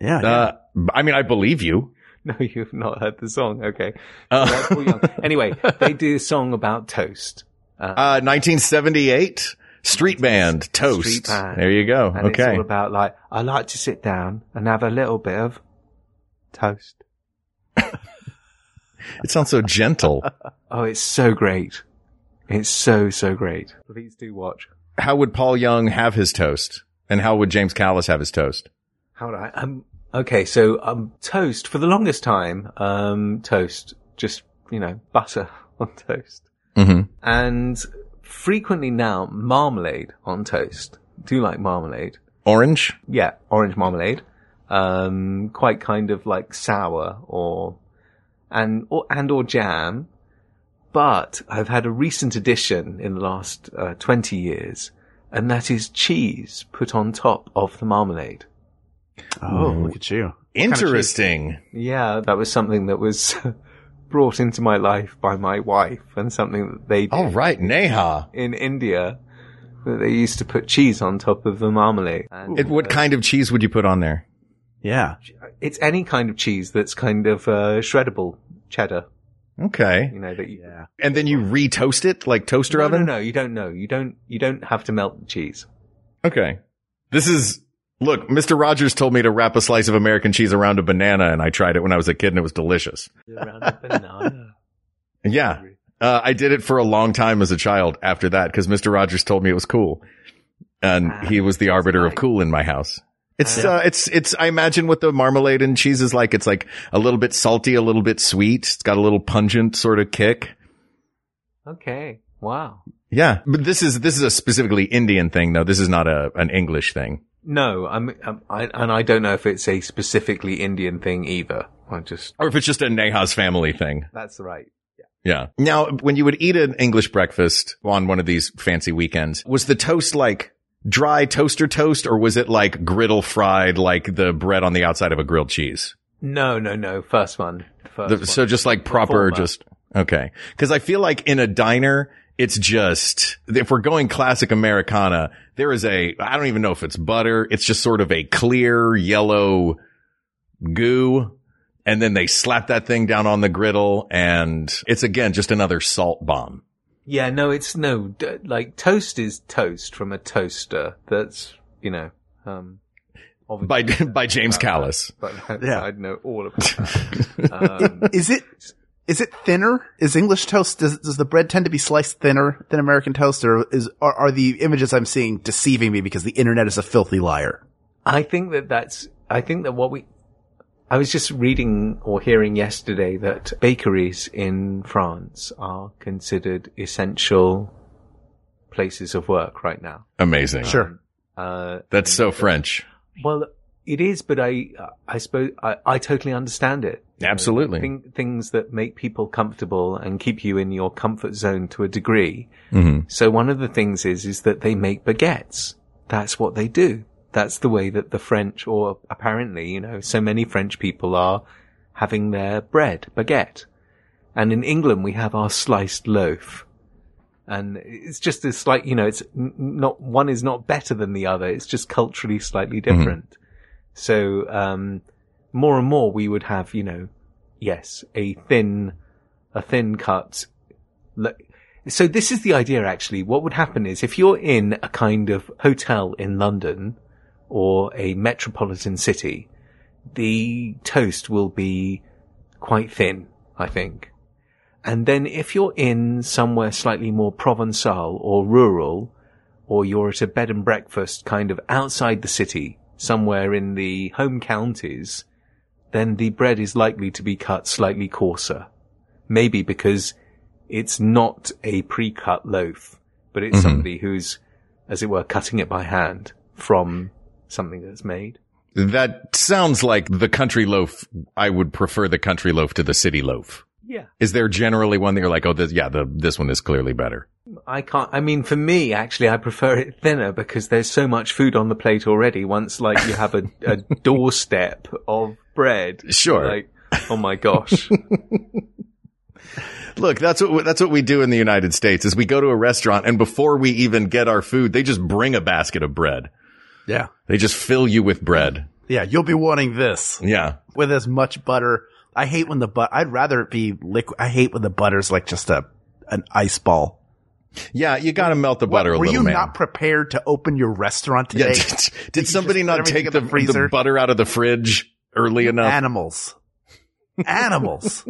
Speaker 3: Yeah. yeah.
Speaker 2: Uh, I mean, I believe you. [LAUGHS]
Speaker 4: No, you've not heard the song. Okay.
Speaker 2: Uh,
Speaker 4: That's Paul Young. Anyway, they do a song about toast.
Speaker 2: Uh, 1978, Streetband, Toast.
Speaker 4: Streetband.
Speaker 2: There you go.
Speaker 4: And it's all about like, I like to sit down and have a little bit of toast. [LAUGHS]
Speaker 2: It sounds so gentle. [LAUGHS]
Speaker 4: Oh, it's so great. It's so, so great. Please do watch.
Speaker 2: how would Paul Young have his toast? And how would James Callis have his toast?
Speaker 4: How would I, um, okay, so, um, toast for the longest time, um, toast, just, you know, butter [LAUGHS] on toast.
Speaker 2: Mm-hmm.
Speaker 4: And frequently now, marmalade on toast. Do you like marmalade?
Speaker 2: Orange?
Speaker 4: Yeah, orange marmalade. Um, quite kind of like sour or, and, or, and or jam. But I've had a recent addition in the last uh, 20 years, and that is cheese put on top of the marmalade.
Speaker 3: Oh, look at you.
Speaker 2: Interesting.
Speaker 4: Yeah, that was something that was [LAUGHS] brought into my life by my wife and something that they did
Speaker 2: All right, Neha.
Speaker 4: in India. That they used to put cheese on top of the marmalade. And,
Speaker 2: It, what
Speaker 4: uh,
Speaker 2: kind of cheese would you put on there?
Speaker 3: Yeah.
Speaker 4: it's any kind of cheese that's kind of uh, shreddable cheddar.
Speaker 2: Okay.
Speaker 4: You know that you.
Speaker 3: Yeah.
Speaker 2: And then you re-toast it like toaster
Speaker 4: No,
Speaker 2: oven?
Speaker 4: no, no, you don't know. You don't. You don't have to melt the cheese.
Speaker 2: Okay. This is, look, Mr. Rogers told me to wrap a slice of American cheese around a banana and I tried it when I was a kid and it was delicious.
Speaker 4: Around a banana. [LAUGHS]
Speaker 2: Yeah. Uh, I did it for a long time as a child after that because Mr. Rogers told me it was cool. And
Speaker 4: Ah,
Speaker 2: he was the arbiter of cool in my house. It's, uh, it's, it's, I imagine what the marmalade and cheese is like. It's like a little bit salty, a little bit sweet. It's got a little pungent sort of kick.
Speaker 4: Okay. Wow.
Speaker 2: Yeah. But this is, this is a specifically Indian thing though. This is not a, an English thing.
Speaker 4: No, I'm, I'm I, and I don't know if it's a specifically Indian thing either. I just
Speaker 2: Or if it's just a Neha's family thing.
Speaker 4: that's right.
Speaker 2: Yeah. Now, when you would eat an English breakfast on one of these fancy weekends, was the toast like dry toaster toast or was it like griddle fried like the bread on the outside of a grilled cheese?
Speaker 4: No, no, no. First one. First
Speaker 2: The-
Speaker 4: one.
Speaker 2: so just like proper, just, okay. Cause I feel like in a diner, it's just, if we're going classic Americana, there is a, I don't even know if it's butter. It's just sort of a clear yellow goo. And then they slap that thing down on the griddle and it's again, just another salt bomb.
Speaker 4: Yeah, no, it's no, like toast is toast from a toaster. That's, you know, um,
Speaker 2: by by [LAUGHS] James Callis.
Speaker 4: But
Speaker 3: Yeah.
Speaker 4: I'd know all about that. [LAUGHS] um,
Speaker 3: Is it Is it thinner? Is English toast, does, does the bread tend to be sliced thinner than American toast or is, are, are the images I'm seeing deceiving me because the internet is a filthy liar?
Speaker 4: I think that that's, I think that what we, I was just reading or hearing yesterday that bakeries in France are considered essential places of work right now.
Speaker 2: Amazing.
Speaker 3: Sure.
Speaker 4: Uh,
Speaker 2: That's so French.
Speaker 4: well, it is, but I, I suppose I, I totally understand it. You know,
Speaker 2: Absolutely.
Speaker 4: things that make people comfortable and keep you in your comfort zone to a degree.
Speaker 2: hmm
Speaker 4: So one of the things is, is that they make baguettes. That's what they do. That's the way that the French, or apparently, you know, so many French people are having their bread, baguette. And in England, we have our sliced loaf. And it's just a slight, you know, it's not, one is not better than the other. It's just culturally slightly different. So, um, more and more we would have, you know, yes, a thin, a thin cut. So this is the idea actually. What would happen is if you're in a kind of hotel in London or a metropolitan city, the toast will be quite thin, I think. And then if you're in somewhere slightly more Provençal or rural, or you're at a bed and breakfast kind of outside the city, somewhere in the home counties, then the bread is likely to be cut slightly coarser. Maybe because it's not a pre-cut loaf, but it's
Speaker 2: Mhm.
Speaker 4: somebody who's, as it were, cutting it by hand from something that's made.
Speaker 2: That sounds like the country loaf. I would prefer the country loaf to the city loaf.
Speaker 4: Yeah.
Speaker 2: Is there generally one that you're like, oh, this, yeah, the, this one is clearly better?
Speaker 4: I can't, I mean, for me, actually, I prefer it thinner because there's so much food on the plate already. Once, like, you have a, a [LAUGHS] doorstep of bread.
Speaker 2: Sure.
Speaker 4: Like, oh my gosh. [LAUGHS]
Speaker 2: Look, that's what, that's what we do in the United States is we go to a restaurant and before we even get our food, they just bring a basket of bread.
Speaker 3: Yeah.
Speaker 2: They just fill you with bread.
Speaker 3: Yeah. You'll be wanting this
Speaker 2: Yeah.
Speaker 3: with as much butter. I hate when the but, I'd rather it be liquid. I hate when the butter's like just a, an ice ball.
Speaker 2: Yeah. You got to melt the butter
Speaker 3: Were
Speaker 2: a little,
Speaker 3: you
Speaker 2: man.
Speaker 3: not prepared to open your restaurant
Speaker 2: yeah.
Speaker 3: today?
Speaker 2: Did, [LAUGHS] did somebody not take the,
Speaker 3: the
Speaker 2: the butter out of the fridge early [LAUGHS] enough?
Speaker 3: Animals. Animals.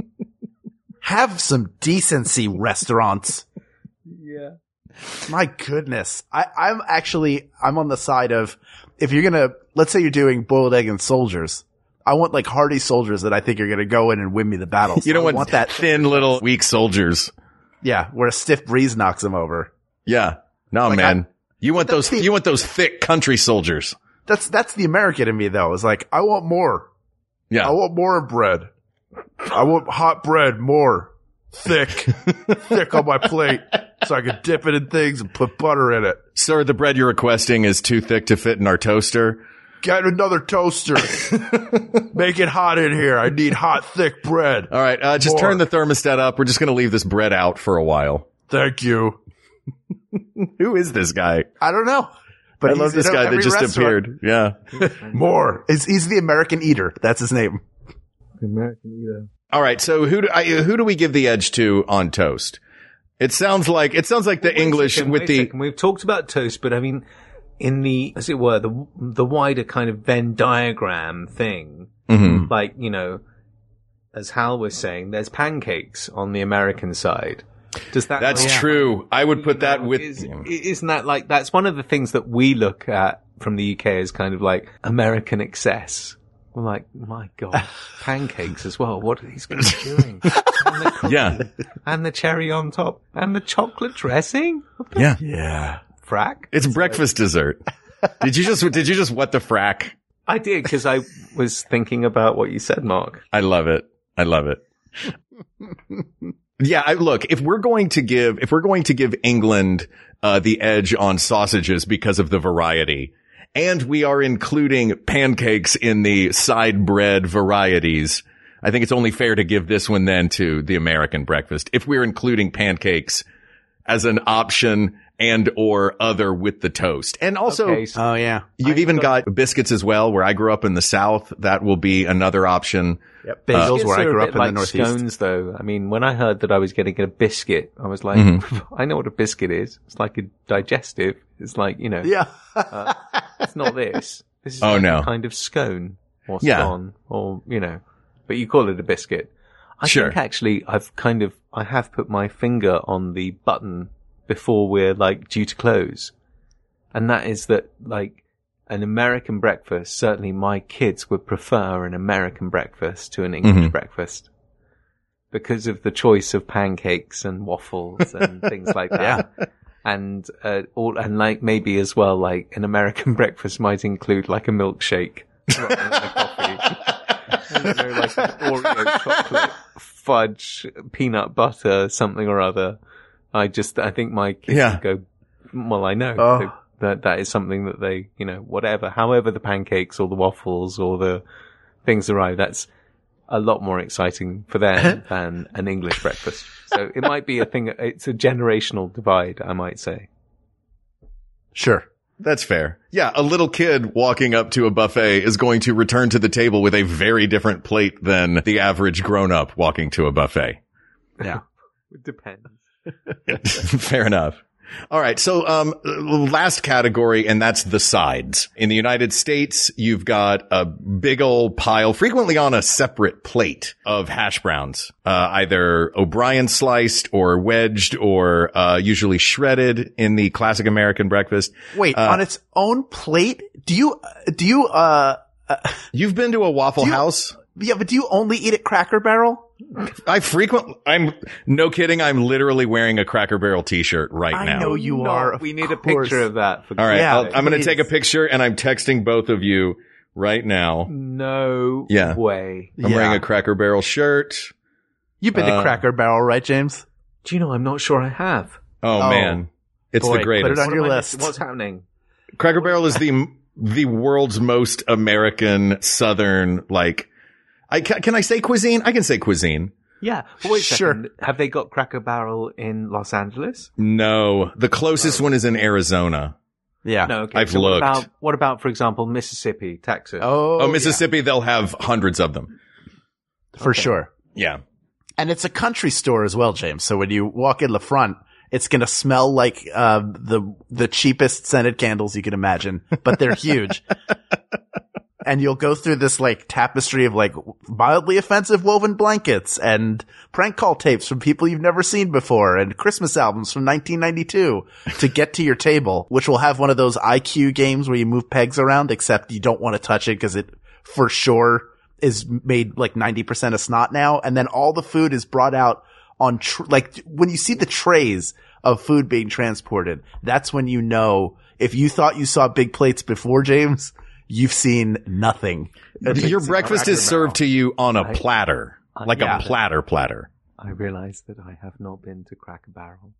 Speaker 3: [LAUGHS] Have some decency, restaurants.
Speaker 4: yeah.
Speaker 3: My goodness. I, I'm actually, I'm on the side of, if you're gonna, let's say you're doing boiled egg and soldiers, I want like hardy soldiers that I think are gonna go in and win me the battle.
Speaker 2: you
Speaker 3: So
Speaker 2: don't
Speaker 3: I
Speaker 2: want,
Speaker 3: that,
Speaker 2: thin little weak soldiers.
Speaker 3: Yeah, where a stiff breeze knocks him over.
Speaker 2: Yeah. No,
Speaker 3: Like,
Speaker 2: man. you want those,
Speaker 3: the-
Speaker 2: you want those thick country soldiers.
Speaker 3: That's, that's the American in me though, is like, I want more.
Speaker 2: Yeah.
Speaker 3: I want more bread. I want hot bread, more. Thick. [LAUGHS] thick on my plate. So I can dip it in things and put butter in it.
Speaker 2: Sir, the bread you're requesting is too thick to fit in our toaster.
Speaker 3: Get another toaster. [LAUGHS] Make it hot in here. I need hot, thick bread.
Speaker 2: All right. Uh, just
Speaker 3: More.
Speaker 2: turn the thermostat up. We're just going to leave this bread out for a while.
Speaker 3: Thank you. [LAUGHS]
Speaker 2: Who is this guy?
Speaker 3: I don't know. But
Speaker 2: I love this guy that just
Speaker 3: restaurant.
Speaker 2: appeared. Yeah. [LAUGHS]
Speaker 3: More. He's, he's the American eater. That's his name.
Speaker 4: American Eater.
Speaker 2: All right. So who do I, who do we give the edge to on toast? It sounds like it sounds like the
Speaker 4: Wait
Speaker 2: English
Speaker 4: second,
Speaker 2: with
Speaker 4: wait
Speaker 2: the
Speaker 4: second. We've talked about toast, but I mean, in the, as it were, the, the wider kind of Venn diagram thing,
Speaker 2: Mhm.
Speaker 4: like, you know, as Hal was saying, there's pancakes on the American side. Does that?
Speaker 2: That's true. I would put that with
Speaker 4: Is, isn't that like that's one of the things that we look at from the UK as kind of like American excess? We're like, my God, [LAUGHS] pancakes as well. What are these guys doing? And the,
Speaker 2: Yeah. [LAUGHS]
Speaker 4: and the cherry on top, and the chocolate dressing.
Speaker 2: Yeah.
Speaker 3: Yeah.
Speaker 4: Frack.
Speaker 2: It's breakfast dessert. Did you just did you just what the frack?
Speaker 4: I did because I was thinking about what you said, Mark.
Speaker 2: I love it. I love it. yeah, I, look, if we're going to give, if we're going to give England, uh, the edge on sausages because of the variety, and we are including pancakes in the side bread varieties, I think it's only fair to give this one then to the American breakfast. If we're including pancakes as an option and or other with the toast. And also,
Speaker 4: Okay, so
Speaker 3: Oh yeah.
Speaker 2: you've even got biscuits as well, where I grew up in the South. That will be another option.
Speaker 3: Yep. Bagels
Speaker 4: biscuits
Speaker 3: where I grew up in
Speaker 4: like
Speaker 3: the Northeast.
Speaker 4: Scones, though. I mean, when I heard that I was getting a biscuit, I was like,
Speaker 2: Mm-hmm. [LAUGHS]
Speaker 4: I know what a biscuit is. It's like a digestive. It's like you know,
Speaker 3: Yeah.
Speaker 4: it's not this. This is [LAUGHS]
Speaker 2: Oh,
Speaker 4: like
Speaker 2: no.
Speaker 4: a kind of scone or
Speaker 2: Yeah.
Speaker 4: scone or you know, but you call it a biscuit. I
Speaker 2: Sure.
Speaker 4: think actually I've kind of, I have put my finger on the button before we're like due to close. And that is that like an American breakfast, certainly my kids would prefer an American breakfast to an English
Speaker 2: Mhm.
Speaker 4: breakfast. Because of the choice of pancakes and waffles and [LAUGHS] things like that. And, uh, all, and like maybe as well, like an American [LAUGHS] breakfast might include like a milkshake. rather than a coffee. Know, like Oreo chocolate, fudge, peanut butter, something or other. I just, I think my kids
Speaker 2: Yeah.
Speaker 4: go, well, I know
Speaker 3: Oh.
Speaker 4: that- that that is something that they, you know, whatever, however the pancakes or the waffles or the things arrive, that's a lot more exciting for them [LAUGHS] than an English breakfast. So it might be a thing, it's a generational divide, I might say.
Speaker 3: Sure.
Speaker 2: That's fair. Yeah, a little kid walking up to a buffet is going to return to the table with a very different plate than the average grown up walking to a buffet.
Speaker 3: Yeah. [LAUGHS]
Speaker 4: It depends. [LAUGHS]
Speaker 2: Fair enough. All right. So, um, last category, and that's the sides. In the United States, you've got a big old pile, frequently on a separate plate of hash browns, uh, either O'Brien sliced or wedged or, uh, usually shredded in the classic American breakfast.
Speaker 3: Wait,
Speaker 2: Uh,
Speaker 3: on its own plate? Do you, do you, uh, uh,
Speaker 2: You've been to a Waffle
Speaker 3: you-
Speaker 2: House?
Speaker 3: yeah, but do you only eat at Cracker Barrel?
Speaker 2: I frequent, I'm, no kidding, I'm literally wearing a Cracker Barrel t-shirt right
Speaker 3: I
Speaker 2: now.
Speaker 3: I know you
Speaker 4: No,
Speaker 3: are.
Speaker 4: we need a picture of that. For
Speaker 2: All right.
Speaker 3: Yeah,
Speaker 2: I'll- I'm going to take a picture and I'm texting both of you right now.
Speaker 4: No
Speaker 2: Yeah.
Speaker 4: way.
Speaker 2: I'm
Speaker 3: Yeah.
Speaker 2: wearing a Cracker Barrel shirt.
Speaker 3: You've been
Speaker 2: Uh,
Speaker 3: to Cracker Barrel, right, James?
Speaker 4: Do you know, I'm not sure I have.
Speaker 2: Oh,
Speaker 3: Oh,
Speaker 2: man. It's
Speaker 3: boy,
Speaker 2: the
Speaker 3: put it
Speaker 2: greatest.
Speaker 3: on your
Speaker 4: What am I
Speaker 3: list.
Speaker 4: missing? What's happening?
Speaker 2: Cracker Barrel is the, the world's most American Southern, like, I, ca- can I say cuisine? I can say cuisine.
Speaker 4: Yeah. But wait a
Speaker 3: Sure.
Speaker 4: second. Have they got Cracker Barrel in Los Angeles?
Speaker 2: No, the closest one is in Arizona.
Speaker 3: Yeah.
Speaker 4: No. Okay.
Speaker 2: I've
Speaker 4: so
Speaker 2: looked.
Speaker 4: What about, what about, for example, Mississippi, Texas?
Speaker 3: Oh,
Speaker 2: Oh, Mississippi, they'll have hundreds of them.
Speaker 3: yeah, for sure.
Speaker 2: Yeah.
Speaker 3: And it's a country store as well, James. So when you walk in the front, it's going to smell like uh, the the cheapest scented candles you can imagine, but they're [LAUGHS] huge. And you'll go through this like tapestry of like mildly offensive woven blankets and prank call tapes from people you've never seen before and Christmas albums from 1992 to get to your table, which will have one of those IQ games where you move pegs around, except you don't want to touch it because it for sure is made like 90% of snot now. And then all the food is brought out on, tr- like when you see the trays of food being transported, that's when you know if you thought you saw big plates before James, you've seen nothing.
Speaker 2: Your breakfast is served to you on a
Speaker 4: I-
Speaker 2: platter,
Speaker 4: I-
Speaker 2: like
Speaker 3: yeah.
Speaker 2: a platter platter.
Speaker 4: I realize that I have not been to Cracker Barrel.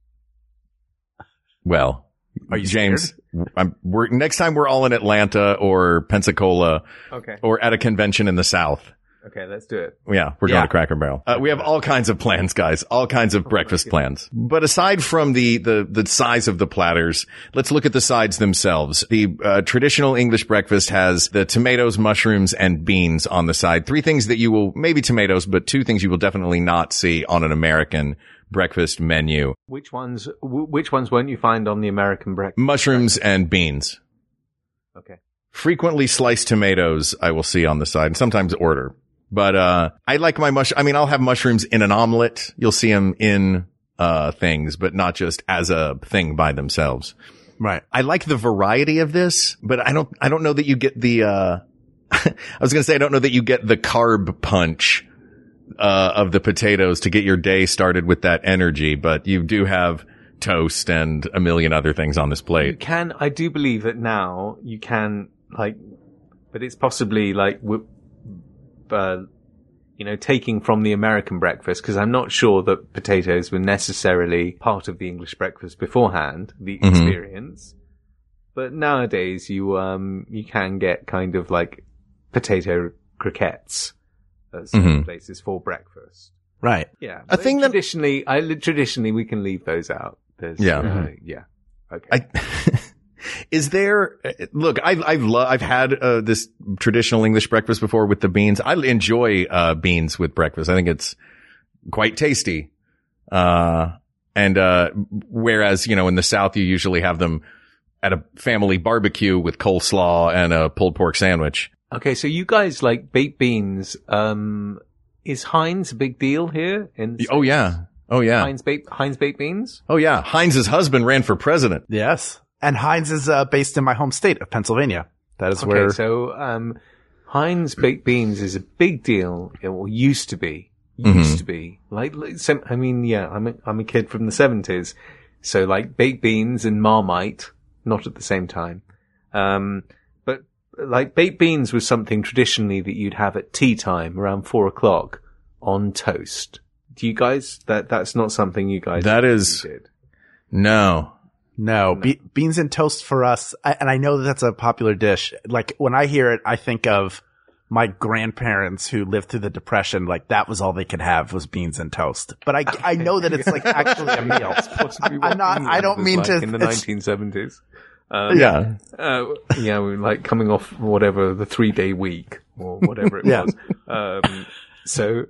Speaker 2: Well,
Speaker 3: Are you
Speaker 2: James? I'm, we're next time we're all in Atlanta or Pensacola
Speaker 4: Okay.
Speaker 2: or at a convention in the South.
Speaker 4: Okay, let's do it.
Speaker 2: Yeah, we're
Speaker 3: Yeah.
Speaker 2: going to Cracker Barrel. Uh, we have all kinds of plans, guys. All kinds of breakfast plans. But aside from the the the size of the platters, let's look at the sides themselves. The uh, traditional English breakfast has the tomatoes, mushrooms, and beans on the side. Three things that you will maybe tomatoes, but two things you will definitely not see on an American breakfast menu:
Speaker 4: Which ones? W- which ones won't you find on the American breakfast?
Speaker 2: mushrooms and beans.
Speaker 4: Okay.
Speaker 2: frequently sliced tomatoes I will see on the side and sometimes order. But, uh, I like my mush, I mean, I'll have mushrooms in an omelet. You'll see them in, uh, things, but not just as a thing by themselves.
Speaker 3: Right.
Speaker 2: I like the variety of this, but I don't, I don't know that you get the, uh, [LAUGHS] I was going to say, I don't know that you get the carb punch, uh, of the potatoes to get your day started with that energy, but you do have toast and a million other things on this plate.
Speaker 4: You can. I do believe that now you can like, but it's possibly like, w- uh, you know, taking from the American breakfast because I'm not sure that potatoes were necessarily part of the English breakfast beforehand. The
Speaker 2: Mhm.
Speaker 4: experience, but nowadays you um you can get kind of like potato croquettes at some
Speaker 2: Mhm.
Speaker 4: places for breakfast.
Speaker 3: Right.
Speaker 4: Yeah,
Speaker 2: A
Speaker 4: but
Speaker 2: thing that-
Speaker 4: traditionally, I traditionally we can leave those out. There's,
Speaker 2: Yeah.
Speaker 4: uh,
Speaker 2: Mhm.
Speaker 4: yeah. Okay.
Speaker 2: I, [LAUGHS] is there, look, I've, I've, lo- I've had, uh, this traditional English breakfast before with the beans. I enjoy, uh, beans with breakfast. I think it's quite tasty. Uh, and, uh, whereas, you know, in the South, you usually have them at a family barbecue with coleslaw and a pulled pork sandwich.
Speaker 4: Okay, so you guys like baked beans. Um, is Heinz a big deal here? In
Speaker 2: Oh yeah. Oh yeah.
Speaker 4: Heinz baked Heinz baked beans.
Speaker 2: Oh yeah. Heinz's husband ran for president.
Speaker 3: Yes. And Heinz is uh, based in my home state of Pennsylvania. That is
Speaker 4: Okay,
Speaker 3: where.
Speaker 4: so um, Heinz baked beans is a big deal. It well, used to be. Used to be like, like some, I mean, yeah, I'm a, I'm a kid from the seventies, so like baked beans and Marmite, not at the same time. Um, but like baked beans was something traditionally that you'd have at tea time around four o'clock on toast. Do you guys that that's not something you guys
Speaker 2: That is-
Speaker 4: did?
Speaker 2: No.
Speaker 3: No, be- beans and toast for us, I, and I know that that's a popular dish. Like when I hear it, I think of my grandparents who lived through the depression. Like that was all they could have was beans and toast. But I, I know that it's like [LAUGHS] actually a meal. I'm not- I don't mean
Speaker 4: like
Speaker 3: to-
Speaker 4: in the nineteen seventies. Um,
Speaker 2: Yeah.
Speaker 4: uh, yeah, we like coming off whatever the three day week or whatever it [LAUGHS]
Speaker 3: Yeah.
Speaker 4: was. Um, so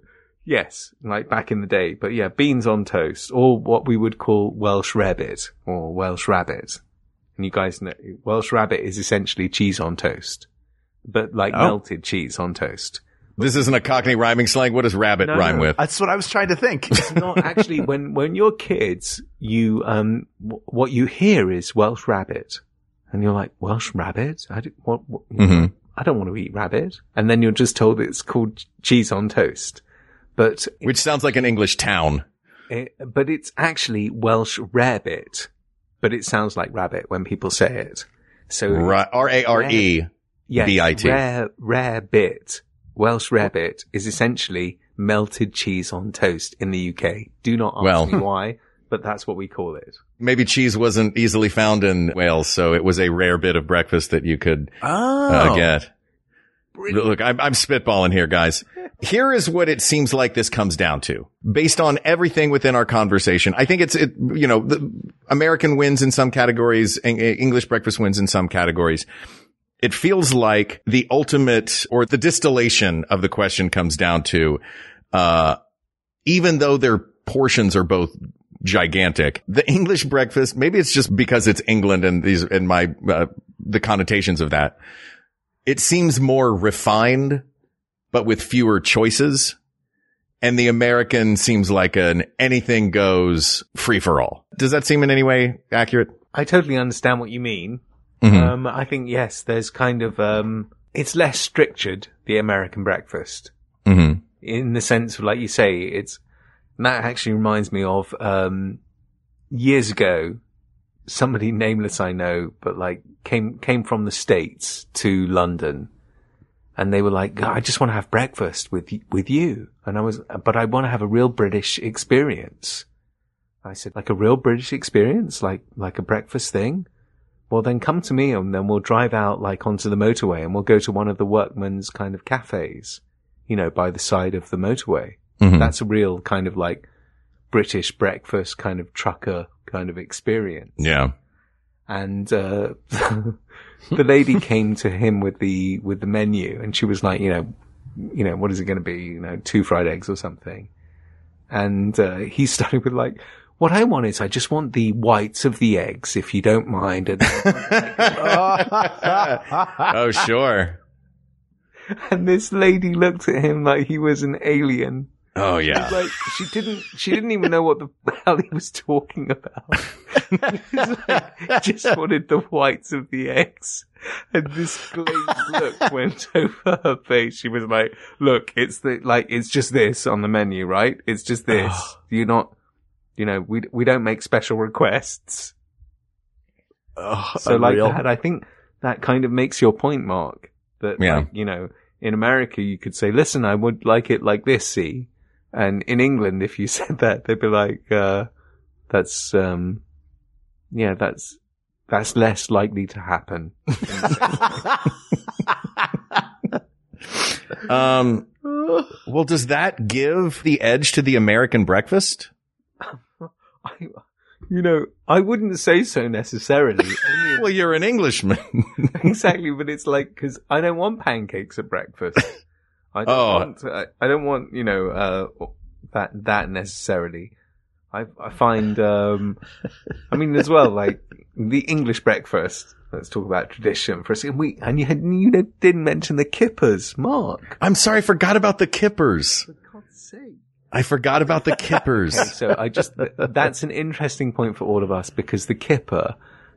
Speaker 4: yes, like back in the day, but yeah, beans on toast or what we would call Welsh rabbit or Welsh rabbit. And you guys know Welsh rabbit is essentially cheese on toast, but like
Speaker 3: Oh.
Speaker 4: melted cheese on toast.
Speaker 2: This isn't a Cockney rhyming slang. What does rabbit
Speaker 4: No,
Speaker 2: rhyme
Speaker 4: no.
Speaker 2: with?
Speaker 3: That's what I was trying to think.
Speaker 4: It's not [LAUGHS] actually when when you're kids, you um w- what you hear is Welsh rabbit, and you're like Welsh rabbit. I don't, what, what, you know,
Speaker 2: Mhm.
Speaker 4: I don't want to eat rabbit, and then you're just told it's called cheese on toast, but
Speaker 2: Which sounds like an English town.
Speaker 4: it, but it's actually Welsh rarebit, but it sounds like rabbit when people say it. So
Speaker 2: R A R E
Speaker 4: B
Speaker 2: I T. R A R.
Speaker 4: Yes, Rare, rare bit. Welsh rarebit is essentially melted cheese on toast in the UK. Do not ask
Speaker 2: Well.
Speaker 4: me [LAUGHS] why, but that's what we call it.
Speaker 2: Maybe cheese wasn't easily found in Wales, so it was a rare bit of breakfast that you could
Speaker 3: Oh,
Speaker 2: uh, get. Look, I'm, I'm spitballing here, guys. [LAUGHS] Here is what it seems like this comes down to. Based on everything within our conversation, I think it's, it, you know, the American wins in some categories, English breakfast wins in some categories. It feels like the ultimate or the distillation of the question comes down to, uh, even though their portions are both gigantic, the English breakfast, maybe it's just because it's England and these, and my, uh, the connotations of that it seems more refined, but with fewer choices. And the American seems like an anything goes free for all. Does that seem in any way accurate?
Speaker 4: I totally understand what you mean.
Speaker 2: Mhm.
Speaker 4: Um, I think yes, there's kind of um, it's less structured the American breakfast
Speaker 2: Mm-hmm.
Speaker 4: in the sense of like you say, it's and that actually reminds me of um, years ago. Somebody nameless I know, but like came came from the states to London, and they were like, "I just want to have breakfast with with you," and I was, but I want to have a real British experience. I said, like a real British experience, like like a breakfast thing. Well, then come to me, and then we'll drive out like onto the motorway, and we'll go to one of the workmen's kind of cafes, you know, by the side of the motorway.
Speaker 2: Mhm.
Speaker 4: That's a real kind of like British breakfast kind of trucker kind of experience.
Speaker 2: Yeah.
Speaker 4: And uh, [LAUGHS] the lady came to him with the with the menu, and she was like, you know, you know, what is it going to be? You know, two fried eggs or something. And uh, he [LAUGHS] started with like, what I want is I just want the whites of the eggs, if you don't mind. And, [LAUGHS]
Speaker 2: oh, sure.
Speaker 4: and this lady looked at him like he was an alien.
Speaker 2: Oh, yeah.
Speaker 4: like she didn't she didn't even know what the [LAUGHS] hell he was talking about. [LAUGHS] Like, just wanted the whites of the eggs. And this glazed look [LAUGHS] went over her face. She was like, look, it's the like it's just this on the menu, right? It's just this. [GASPS] You're not you know, we we don't make special requests. So like that, I think that kind of makes your point, Mark. That
Speaker 2: Yeah.
Speaker 4: like, you know, in America you could say, "Listen, I would like it like this." See, and in England, if you [LAUGHS] said that, they'd be like, uh, "That's um, yeah, that's that's less likely to happen." [LAUGHS]
Speaker 2: Um, well, does that give the edge to the American breakfast? [LAUGHS]
Speaker 4: I, you know, I wouldn't say so necessarily.
Speaker 2: Well, you're an Englishman.
Speaker 4: exactly, but it's like because I don't want pancakes at breakfast. I don't
Speaker 2: Oh.
Speaker 4: want. I, I don't want you know uh, that that necessarily. I I find. um I mean, as well, like the English breakfast. Let's talk about tradition for a second. We and you had you didn't mention the kippers, Mark.
Speaker 2: I'm sorry, I forgot about the kippers.
Speaker 4: For God's sake.
Speaker 2: I forgot about the kippers. [LAUGHS]
Speaker 4: Okay, so I just, that's an interesting point for all of us because the kipper,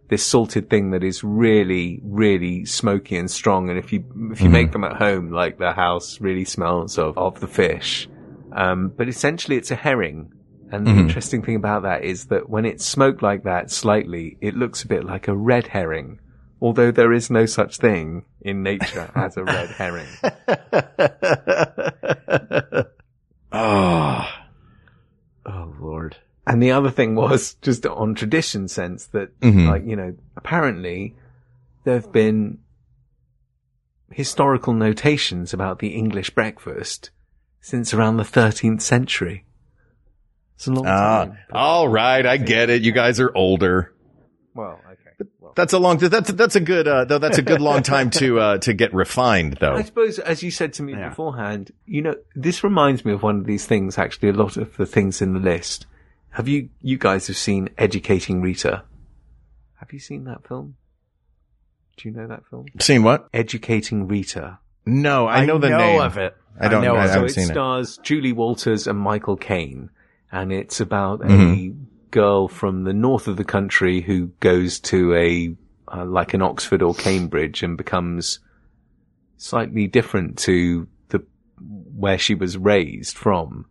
Speaker 4: this salted thing that is really, really smoky and strong. And if you, if you make them at home, like the house really smells of, of the fish. Um, but essentially it's a herring. And the
Speaker 2: Mhm.
Speaker 4: interesting thing about that is that when it's smoked like that slightly, it looks a bit like a red herring. Although there is no such thing in nature as a red herring.
Speaker 2: oh. [LAUGHS]
Speaker 3: Oh Lord.
Speaker 4: And the other thing was just on tradition sense that,
Speaker 2: Mhm.
Speaker 4: like, you know, apparently there have been historical notations about the English breakfast since around the 13th century. It's a long
Speaker 2: Ah,
Speaker 4: time.
Speaker 2: all right. I get it. You guys are older.
Speaker 4: Well, okay. Well,
Speaker 2: That's a long, that's, that's a good, uh, though that's a good long time to, uh, to get refined though.
Speaker 4: I suppose, as you said to me
Speaker 3: Yeah.
Speaker 4: beforehand, you know, this reminds me of one of these things, actually, a lot of the things in the list. Have you, you guys have seen Educating Rita? Have you seen that film? Do you know that film?
Speaker 2: Seen what?
Speaker 4: Educating Rita.
Speaker 2: No, I know the name
Speaker 3: of it.
Speaker 2: I don't
Speaker 3: know
Speaker 2: I
Speaker 3: of
Speaker 4: so
Speaker 2: haven't
Speaker 4: it
Speaker 2: seen it.
Speaker 4: stars Julie Walters and Michael Caine, and it's about
Speaker 2: Mhm.
Speaker 4: a girl from the north of the country who goes to a uh, like an Oxford or Cambridge and becomes slightly different to the where she was raised from.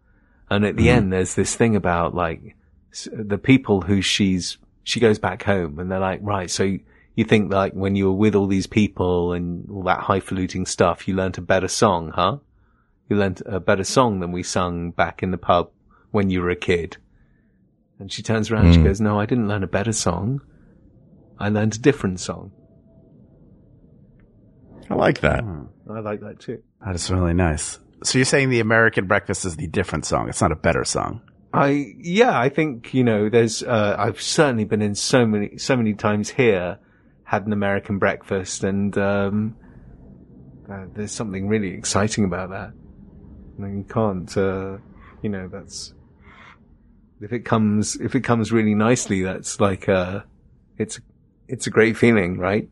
Speaker 4: And at the
Speaker 2: Mhm.
Speaker 4: end, there's this thing about like s- the people who she's she goes back home, and they're like, right, so. You think like when you were with all these people and all that highfalutin stuff, you learnt a better song, huh? you learnt a better song than we sung back in the pub when you were a kid. And she turns around and she
Speaker 2: Mm.
Speaker 4: goes, no, I didn't learn a better song. I learned a different song.
Speaker 2: I like that.
Speaker 4: I like that too.
Speaker 3: That is really nice. So you're saying the American Breakfast is the different song? It's not a better song.
Speaker 4: I, yeah, I think, you know, there's, uh, I've certainly been in so many, so many times here, had an American breakfast and, um, uh, there's something really exciting about that. You, know, you can't, uh, you know, that's, if it comes, if it comes really nicely, that's like, uh, it's, it's a great feeling, right?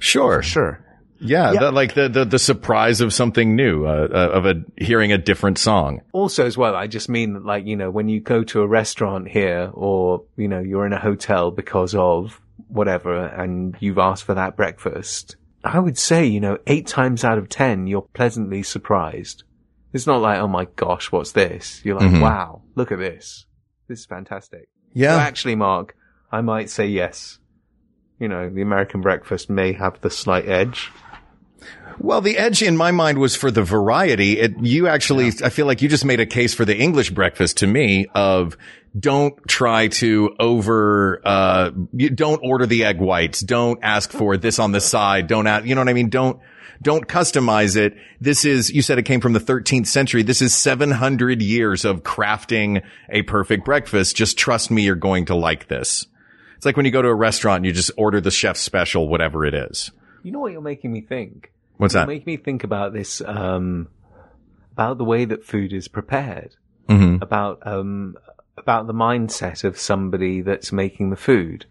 Speaker 2: Sure.
Speaker 3: Sure.
Speaker 2: Yeah.
Speaker 3: Yeah.
Speaker 2: The, like the, the, the surprise of something new, uh, uh, of a, hearing a different song.
Speaker 4: also as well, I just mean that like, you know, when you go to a restaurant here or, you know, you're in a hotel because of whatever and you've asked for that breakfast, I would say, you know, eight times out of ten, you're pleasantly surprised. It's not like, oh my gosh, what's this? You're like,
Speaker 2: Mhm.
Speaker 4: wow, look at this. This is fantastic.
Speaker 2: Yeah.
Speaker 4: So actually, Mark, I might say yes. You know, the American breakfast may have the slight edge.
Speaker 2: Well, the edge in my mind was for the variety. It, you actually, I feel like you just made a case for the English breakfast to me of don't try to over, uh, don't order the egg whites. Don't ask for this on the side. Don't ask, you know what I mean? Don't, don't customize it. This is, you said it came from the 13th century. This is 700 years of crafting a perfect breakfast. Just trust me, you're going to like this. It's like when you go to a restaurant and you just order the chef's special, whatever it is.
Speaker 4: You know what you're making me think?
Speaker 2: What's that?
Speaker 4: make me think about this, um, about the way that food is prepared,
Speaker 2: hmm
Speaker 4: about, um, about the mindset of somebody that's making the food.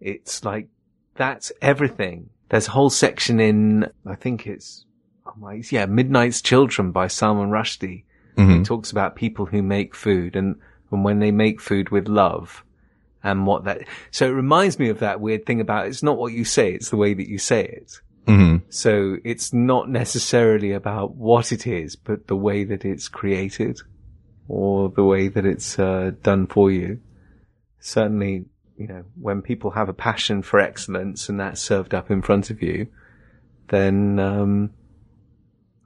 Speaker 4: It's like, that's everything. There's a whole section in, I think it's, oh my, yeah, Midnight's Children by Salman Rushdie.
Speaker 2: hmm
Speaker 4: It talks about people who make food and, and when they make food with love and what that, so it reminds me of that weird thing about it's not what you say, it's the way that you say it.
Speaker 2: Hmm
Speaker 4: So it's not necessarily about what it is, but the way that it's created or the way that it's uh, done for you. Certainly, you know, when people have a passion for excellence and that's served up in front of you, then um,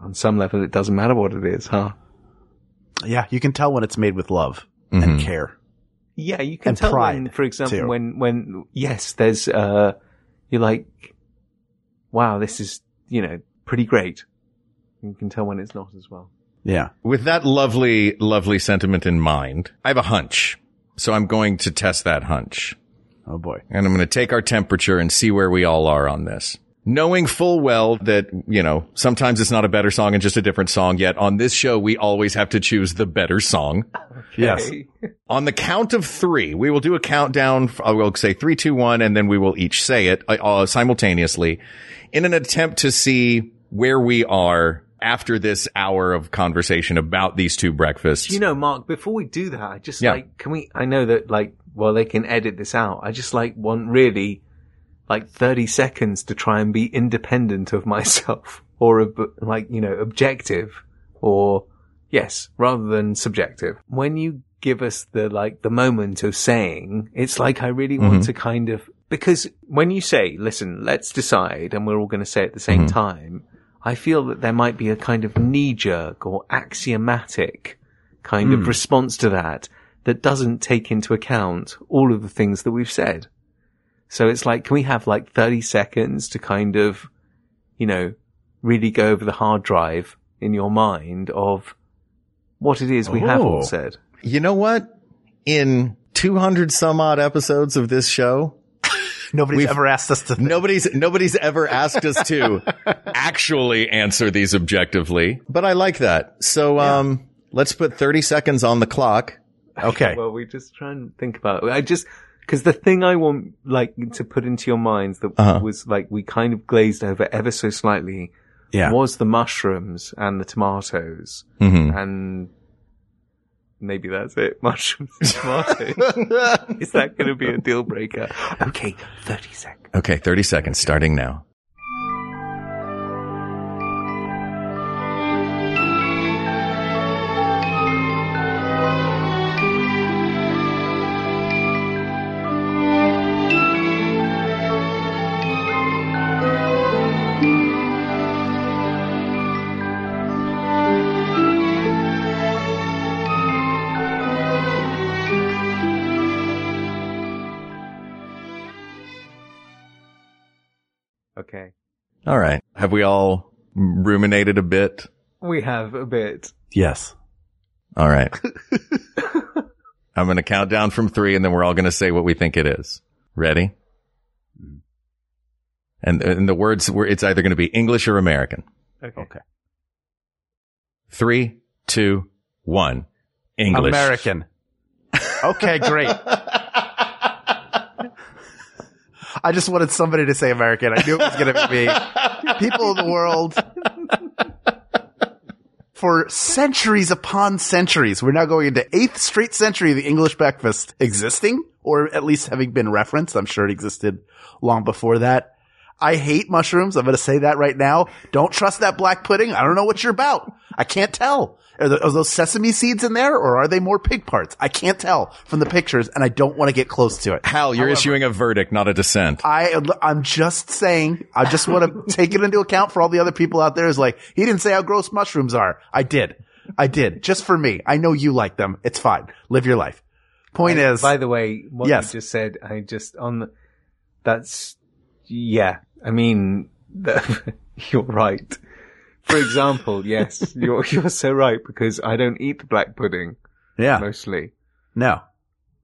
Speaker 4: on some level it doesn't matter what it is, huh?
Speaker 3: Yeah, you can tell when it's made with love
Speaker 2: Mhm.
Speaker 3: and care.
Speaker 4: Yeah, you can
Speaker 3: And
Speaker 4: tell when, for example,
Speaker 3: too.
Speaker 4: when, when, yes, there's, uh, you're like, wow, this is, you know, pretty great. You can tell when it's not as well.
Speaker 3: Yeah.
Speaker 2: With that lovely, lovely sentiment in mind, I have a hunch. So I'm going to test that hunch.
Speaker 3: Oh boy.
Speaker 2: And I'm going to take our temperature and see where we all are on this. Knowing full well that, you know, sometimes it's not a better song and just a different song, yet on this show, we always have to choose the better song.
Speaker 3: Yes.
Speaker 2: On the count of three, we will do a countdown. I will say three, two, one, and then we will each say it uh, uh, simultaneously in an attempt to see where we are after this hour of conversation about these two breakfasts.
Speaker 4: You know, Mark, before we do that, I just
Speaker 2: Yeah.
Speaker 4: like, can we, I know that like, well, they can edit this out. I just like want really like 30 seconds to try and be independent of [LAUGHS] myself or ob- like, you know, objective or yes, rather than subjective. When you give us the like the moment of saying, it's like I really want mm-hmm. to kind of, because when you say, listen, let's decide and we're all going to say it at the same mm-hmm. time, I feel that there might be a kind of knee jerk or axiomatic kind of mm. response to that that doesn't take into account all of the things that we've said. So it's like, can we have like 30 seconds to kind of, you know, really go over the hard drive in your mind of what it is we haven't said?
Speaker 2: You know what? In 200 some odd episodes of this show,
Speaker 3: Nobody's
Speaker 2: We've-
Speaker 3: ever asked us to. Think.
Speaker 2: nobody's, nobody's ever asked us to [LAUGHS] actually answer these objectively, but I like that. So, um, let's put 30 seconds on the clock.
Speaker 3: Okay.
Speaker 4: Well, we just try and think about it. I just, cause the thing I want, like, to put into your minds that
Speaker 2: Uh-huh.
Speaker 4: was like, we kind of glazed over ever so slightly
Speaker 3: Yeah.
Speaker 4: was the mushrooms and the tomatoes.
Speaker 2: Mhm.
Speaker 4: And maybe that's it. [LAUGHS] Mushrooms and tomatoes. [LAUGHS] Is that going to be a deal breaker? Okay, 30 seconds.
Speaker 2: Okay. 30 seconds starting now. We all ruminated a bit?
Speaker 4: We have a bit.
Speaker 3: Yes.
Speaker 2: All right. [LAUGHS] I'm going to count down from three and then we're all going to say what we think it is. Ready? Mm-hmm. And, and the words were, it's either going to be English or American.
Speaker 4: Okay.
Speaker 3: Okay.
Speaker 2: Three, two, one. English.
Speaker 3: American. Okay, great. [LAUGHS] I just wanted somebody to say American. I knew it was going to be me. People of the world. For centuries upon centuries, we're now going into eighth straight century of the English breakfast existing, or at least having been referenced. I'm sure it existed long before that. I hate mushrooms. I'm going to say that right now. Don't trust that black pudding. I don't know what you're about. I can't tell. Are, the, are those sesame seeds in there or are they more pig parts? I can't tell from the pictures and I don't want to get close to it.
Speaker 2: Hal, you're
Speaker 3: However,
Speaker 2: issuing a verdict, not a dissent.
Speaker 3: I, I'm just saying, I just want to [LAUGHS] take it into account for all the other people out there is like, he didn't say how gross mushrooms are. I did. I did. Just for me. I know you like them. It's fine. Live your life. Point is,
Speaker 4: By the way, what
Speaker 3: Yes.
Speaker 4: you just said, I just on the, that's yeah. I mean, the, [LAUGHS] you're right. For example, yes, you're [LAUGHS] you're so right because I don't eat the black pudding
Speaker 3: yeah,
Speaker 4: mostly.
Speaker 3: no.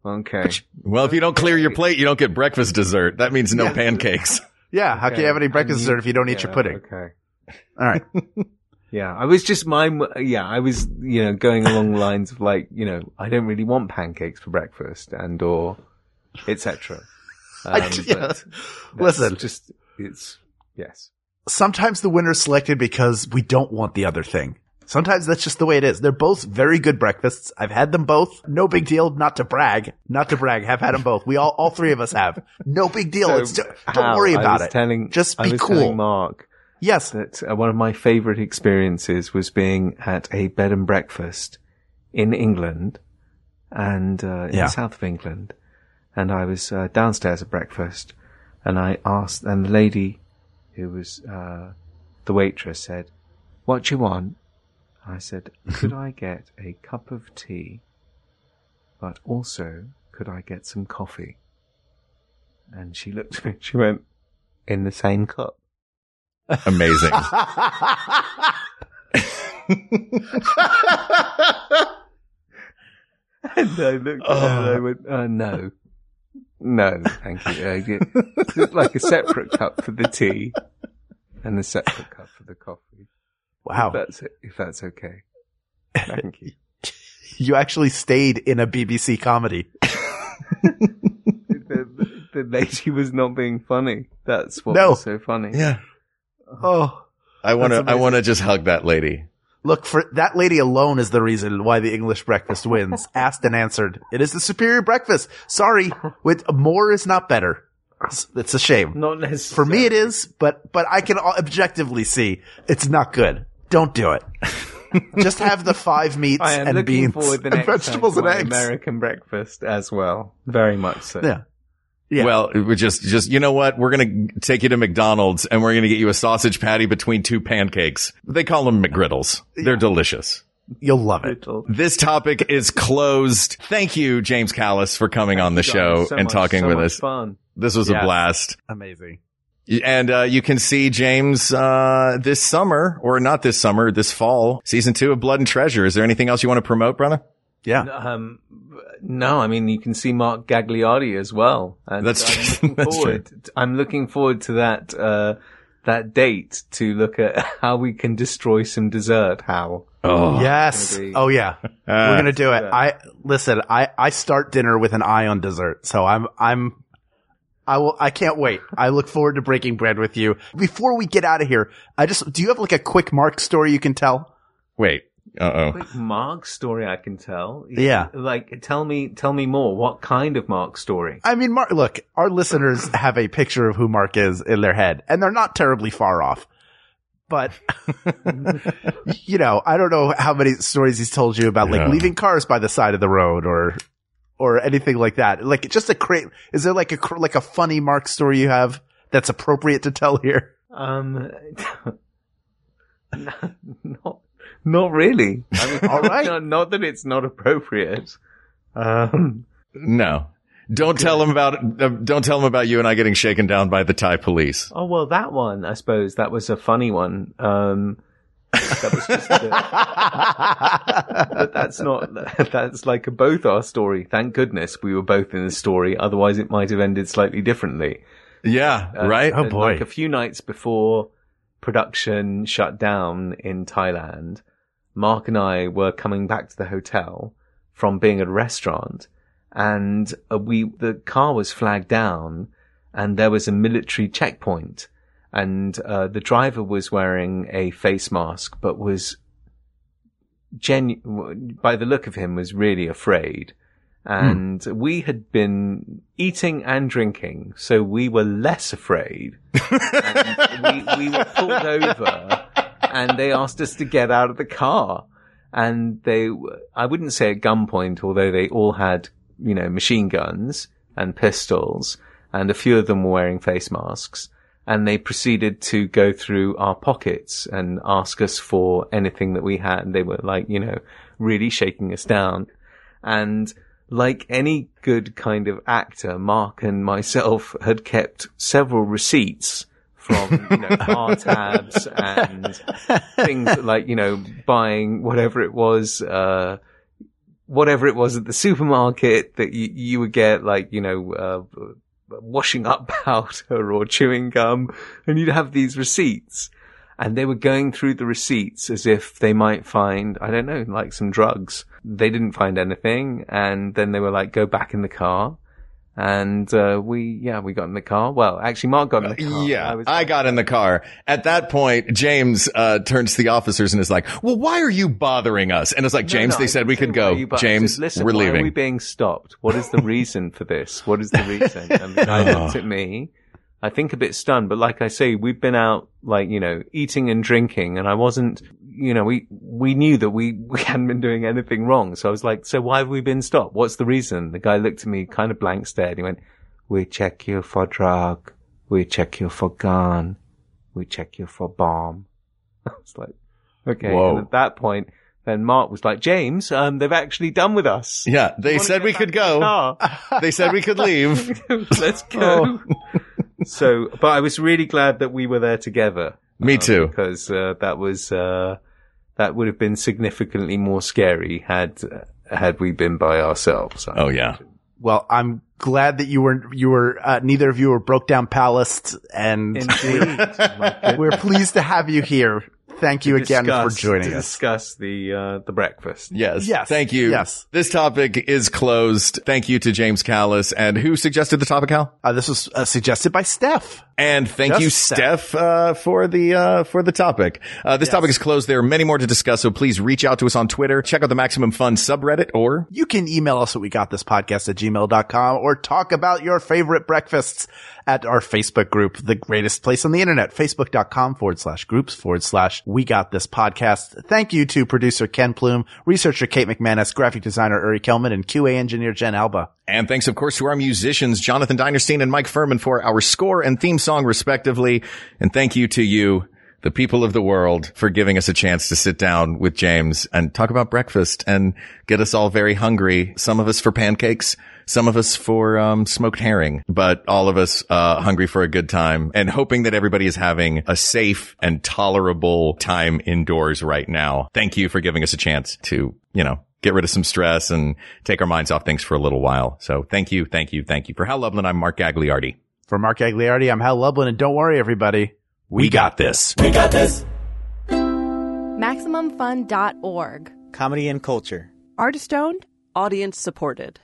Speaker 4: Okay.
Speaker 2: Well, if you don't clear your plate, you don't get breakfast dessert. That means no
Speaker 3: Yeah.
Speaker 2: pancakes. [LAUGHS]
Speaker 3: Yeah. How can you have any breakfast
Speaker 4: you-
Speaker 3: dessert if you don't eat your pudding?
Speaker 4: Okay.
Speaker 3: All right. [LAUGHS]
Speaker 4: Yeah, I was just my yeah, I was you know going along the lines of like you know I don't really want pancakes for breakfast and or etc. Um,
Speaker 3: yeah. Listen.
Speaker 4: just it's yes.
Speaker 3: Sometimes the winner's selected because we don't want the other thing. Sometimes that's just the way it is. They're both very good breakfasts. I've had them both. No big deal. Not to brag. Not to brag. Have had them both. We all, all three of us have. No big deal.
Speaker 4: So,
Speaker 3: it's, don't
Speaker 4: Hal,
Speaker 3: worry
Speaker 4: I
Speaker 3: about
Speaker 4: was
Speaker 3: it.
Speaker 4: Telling,
Speaker 3: Just be cool.
Speaker 4: Mark
Speaker 3: yes.
Speaker 4: that uh, one of my favourite experiences was being at a bed and breakfast in England and uh, in
Speaker 3: Yeah.
Speaker 4: the south of England, and I was uh, downstairs at breakfast, and I asked, and the lady who was uh, the waitress said, "What do you want?" I said, [LAUGHS] "Could I get a cup of tea, but also could I get some coffee?" And she looked at me. She went, "In the same cup."
Speaker 2: Amazing. [LAUGHS] [LAUGHS]
Speaker 4: And I looked at her and I went, uh, no. No, thank you. Uh, get- [LAUGHS] like a separate cup for the tea and a separate cup for the coffee.
Speaker 3: Wow.
Speaker 4: If that's, if that's okay. Thank you. [LAUGHS]
Speaker 3: You actually stayed in a BBC comedy. [LAUGHS]
Speaker 4: the, the lady was not being funny. That's what
Speaker 3: No.
Speaker 4: was so funny.
Speaker 2: yeah.
Speaker 3: Oh,
Speaker 2: I want to, I want to just hug that lady.
Speaker 3: Look, for that lady alone is the reason why the English breakfast wins. [LAUGHS] Asked and answered. It is the superior breakfast. Sorry, with more is not better. It's, a shame. [LAUGHS]
Speaker 4: Not necessarily.
Speaker 3: For me, it is, but but I can objectively see it's not good. Don't do it. [LAUGHS] Just have the five meats and beans and vegetables and eggs.
Speaker 4: American breakfast as well. Very much so.
Speaker 3: Yeah. Yeah.
Speaker 2: Well, it would just, just, you know what? We're going to take you to McDonald's and we're going to get you a sausage patty between two pancakes. They call them McGriddles. They're delicious.
Speaker 3: You'll love it.
Speaker 2: This topic is closed. Thank you, James Callis, for coming on the show
Speaker 4: so
Speaker 2: and
Speaker 4: much-
Speaker 2: talking
Speaker 4: so
Speaker 2: with us.
Speaker 4: Fun.
Speaker 2: This was
Speaker 3: Yes.
Speaker 2: a blast.
Speaker 3: Amazing.
Speaker 2: And uh, you can see James uh, this summer, or not this summer, this fall, season two of Blood and Treasure. Is there anything else you want to promote, Brenna?
Speaker 3: Yeah.
Speaker 4: Um, no, I mean you can see Mark Gagliardi as well. And
Speaker 2: That's
Speaker 4: I'm
Speaker 2: true. [LAUGHS]
Speaker 4: looking
Speaker 2: That's
Speaker 4: forward. I'm looking forward to that uh, that date to look at [LAUGHS] how we can destroy some dessert. How?
Speaker 2: Oh,
Speaker 3: yes.
Speaker 4: gonna
Speaker 3: Oh yeah.
Speaker 2: Uh, [LAUGHS]
Speaker 3: We're gonna do it.
Speaker 4: yeah.
Speaker 3: I listen. I I start dinner with an eye on dessert, so I'm I'm. I will. I can't wait. I look forward to breaking bread with you. Before we get out of here, I just do you have like a quick Mark story you can tell?
Speaker 2: wait. Uh oh.
Speaker 4: Quick Mark story I can tell.
Speaker 3: Yeah.
Speaker 4: Like tell me tell me more. What kind of Mark story?
Speaker 3: I mean, Mark. Look, our listeners have a picture of who Mark is in their head, and they're not terribly far off. But [LAUGHS] you know, I don't know how many stories he's told you about
Speaker 2: Yeah.
Speaker 3: like leaving cars by the side of the road or or anything like that. Like just a great. Is there like a like a funny Mark story you have that's appropriate to tell here?
Speaker 4: Um, [LAUGHS] not not really. I mean, [LAUGHS]
Speaker 3: All right.
Speaker 4: Not, not that it's not appropriate. Um,
Speaker 2: No. Don't tell them about. Uh, don't tell him about you and I getting shaken down by the Thai police.
Speaker 4: oh well, that one I suppose that was a funny one. Um, that was just. A, but that's not. [LAUGHS] That's like both our story. Thank goodness we were both in the story. Otherwise, it might have ended slightly differently.
Speaker 2: Yeah.
Speaker 4: Uh,
Speaker 2: right.
Speaker 3: Oh, boy.
Speaker 4: Like a few nights before production shut down in Thailand, Mark and I were coming back to the hotel from being at a restaurant and uh, we, the car was flagged down and there was a military checkpoint and, uh, the driver was wearing a face mask, but was genu- by the look of him was really afraid. And we had been eating and drinking, so we were less afraid. [LAUGHS] and we, we were pulled over and they asked us to get out of the car. And they, I wouldn't say at gunpoint, although they all had, you know, machine guns and pistols and a few of them were wearing face masks. And they proceeded to go through our pockets and ask us for anything that we had. And they were like, you know, really shaking us down. And like any good kind of actor, Mark and myself had kept several receipts from, you know, [LAUGHS] car tabs and things like, you know, buying whatever it was, uh, whatever it was at the supermarket that you, you would get, like, you know, uh, washing up [LAUGHS] powder or chewing gum, and you'd have these receipts. And they were going through the receipts as if they might find, I don't know, like some drugs. They didn't find anything. And then they were like, go back in the car. And, uh, we, yeah, we got in the car. Well, actually, Mark got in the car.
Speaker 2: Yeah,
Speaker 4: was-
Speaker 2: I got in the car. At that point, James uh, turns to the officers and is like, "Well, why are you bothering us?" And it's like,
Speaker 4: No,
Speaker 2: "James,
Speaker 4: no,
Speaker 2: they
Speaker 4: I
Speaker 2: said we could go. James,
Speaker 4: Listen,
Speaker 2: we're
Speaker 4: why
Speaker 2: leaving."
Speaker 4: Are we being stopped? What is the reason for this? What is the [LAUGHS] reason? And the guy looked at me. I think a bit stunned, but like I say, we've been out, like you know, eating and drinking, and I wasn't, you know, we we knew that we [LAUGHS] we hadn't been doing anything wrong. So I was like, so why have we been stopped? What's the reason? The guy looked at me, kind of blank stared. He went, "We check you for drug. We check you for gun. We check you for bomb." [LAUGHS] I was like, okay.
Speaker 2: Whoa.
Speaker 4: And at that point, then Mark was like, James, um, they've actually done with us.
Speaker 2: yeah, they said we could
Speaker 4: in the
Speaker 2: go. [LAUGHS] they said we could leave.
Speaker 4: Let's go. so, but I was really glad that we were there together.
Speaker 2: Me
Speaker 4: um,
Speaker 2: too.
Speaker 4: Because, uh, that was, uh, that would have been significantly more scary had, uh, had we been by ourselves. I
Speaker 2: Oh yeah.
Speaker 3: Well, I'm glad that you were you were uh, neither of you were Brokedown Palaced, and
Speaker 4: Indeed. [LAUGHS]
Speaker 3: We're pleased to have you here. Thank you again for
Speaker 4: discuss-
Speaker 3: joining
Speaker 4: to
Speaker 3: us.
Speaker 4: discuss the, uh, the breakfast.
Speaker 2: Yes.
Speaker 3: Yes.
Speaker 2: Thank you.
Speaker 3: Yes.
Speaker 2: This topic is closed. Thank you to James Callis. And who suggested the topic, Hal?
Speaker 3: Uh, this was uh, suggested by Steph.
Speaker 2: And thank
Speaker 3: Just
Speaker 2: you,
Speaker 3: Steph.
Speaker 2: Steph, uh, for the uh, for the topic. Uh, this topic is closed. There are many more to discuss, so please reach out to us on Twitter. Check out the Maximum Fun subreddit, or
Speaker 3: You can email us at we got this podcast at gmail.com or talk about your favorite breakfasts at our Facebook group, the greatest place on the internet, facebook.com forward slash groups forward slash we got this podcast. Thank you to producer Ken Plume, researcher Kate McManus, graphic designer Uri Kelman, and QA engineer Jen Alba.
Speaker 2: And thanks, of course, to our musicians, Jonathan Dinerstein and Mike Furman for our score and theme song, respectively. And thank you to you, the people of the world, for giving us a chance to sit down with James and talk about breakfast and get us all very hungry. Some of us for pancakes, some of us for um, smoked herring, but all of us uh, hungry for a good time and hoping that everybody is having a safe and tolerable time indoors right now. Thank you for giving us a chance to, you know, get rid of some stress and take our minds off things for a little while. So thank you, thank you, thank you. For Hal Lublin, I'm Mark Gagliardi.
Speaker 3: For Mark Gagliardi, I'm Hal Lublin, and don't worry, everybody. We, got this.
Speaker 1: We got this.
Speaker 10: MaximumFun.org.
Speaker 11: Comedy and culture.
Speaker 10: Artist owned.
Speaker 12: Audience supported.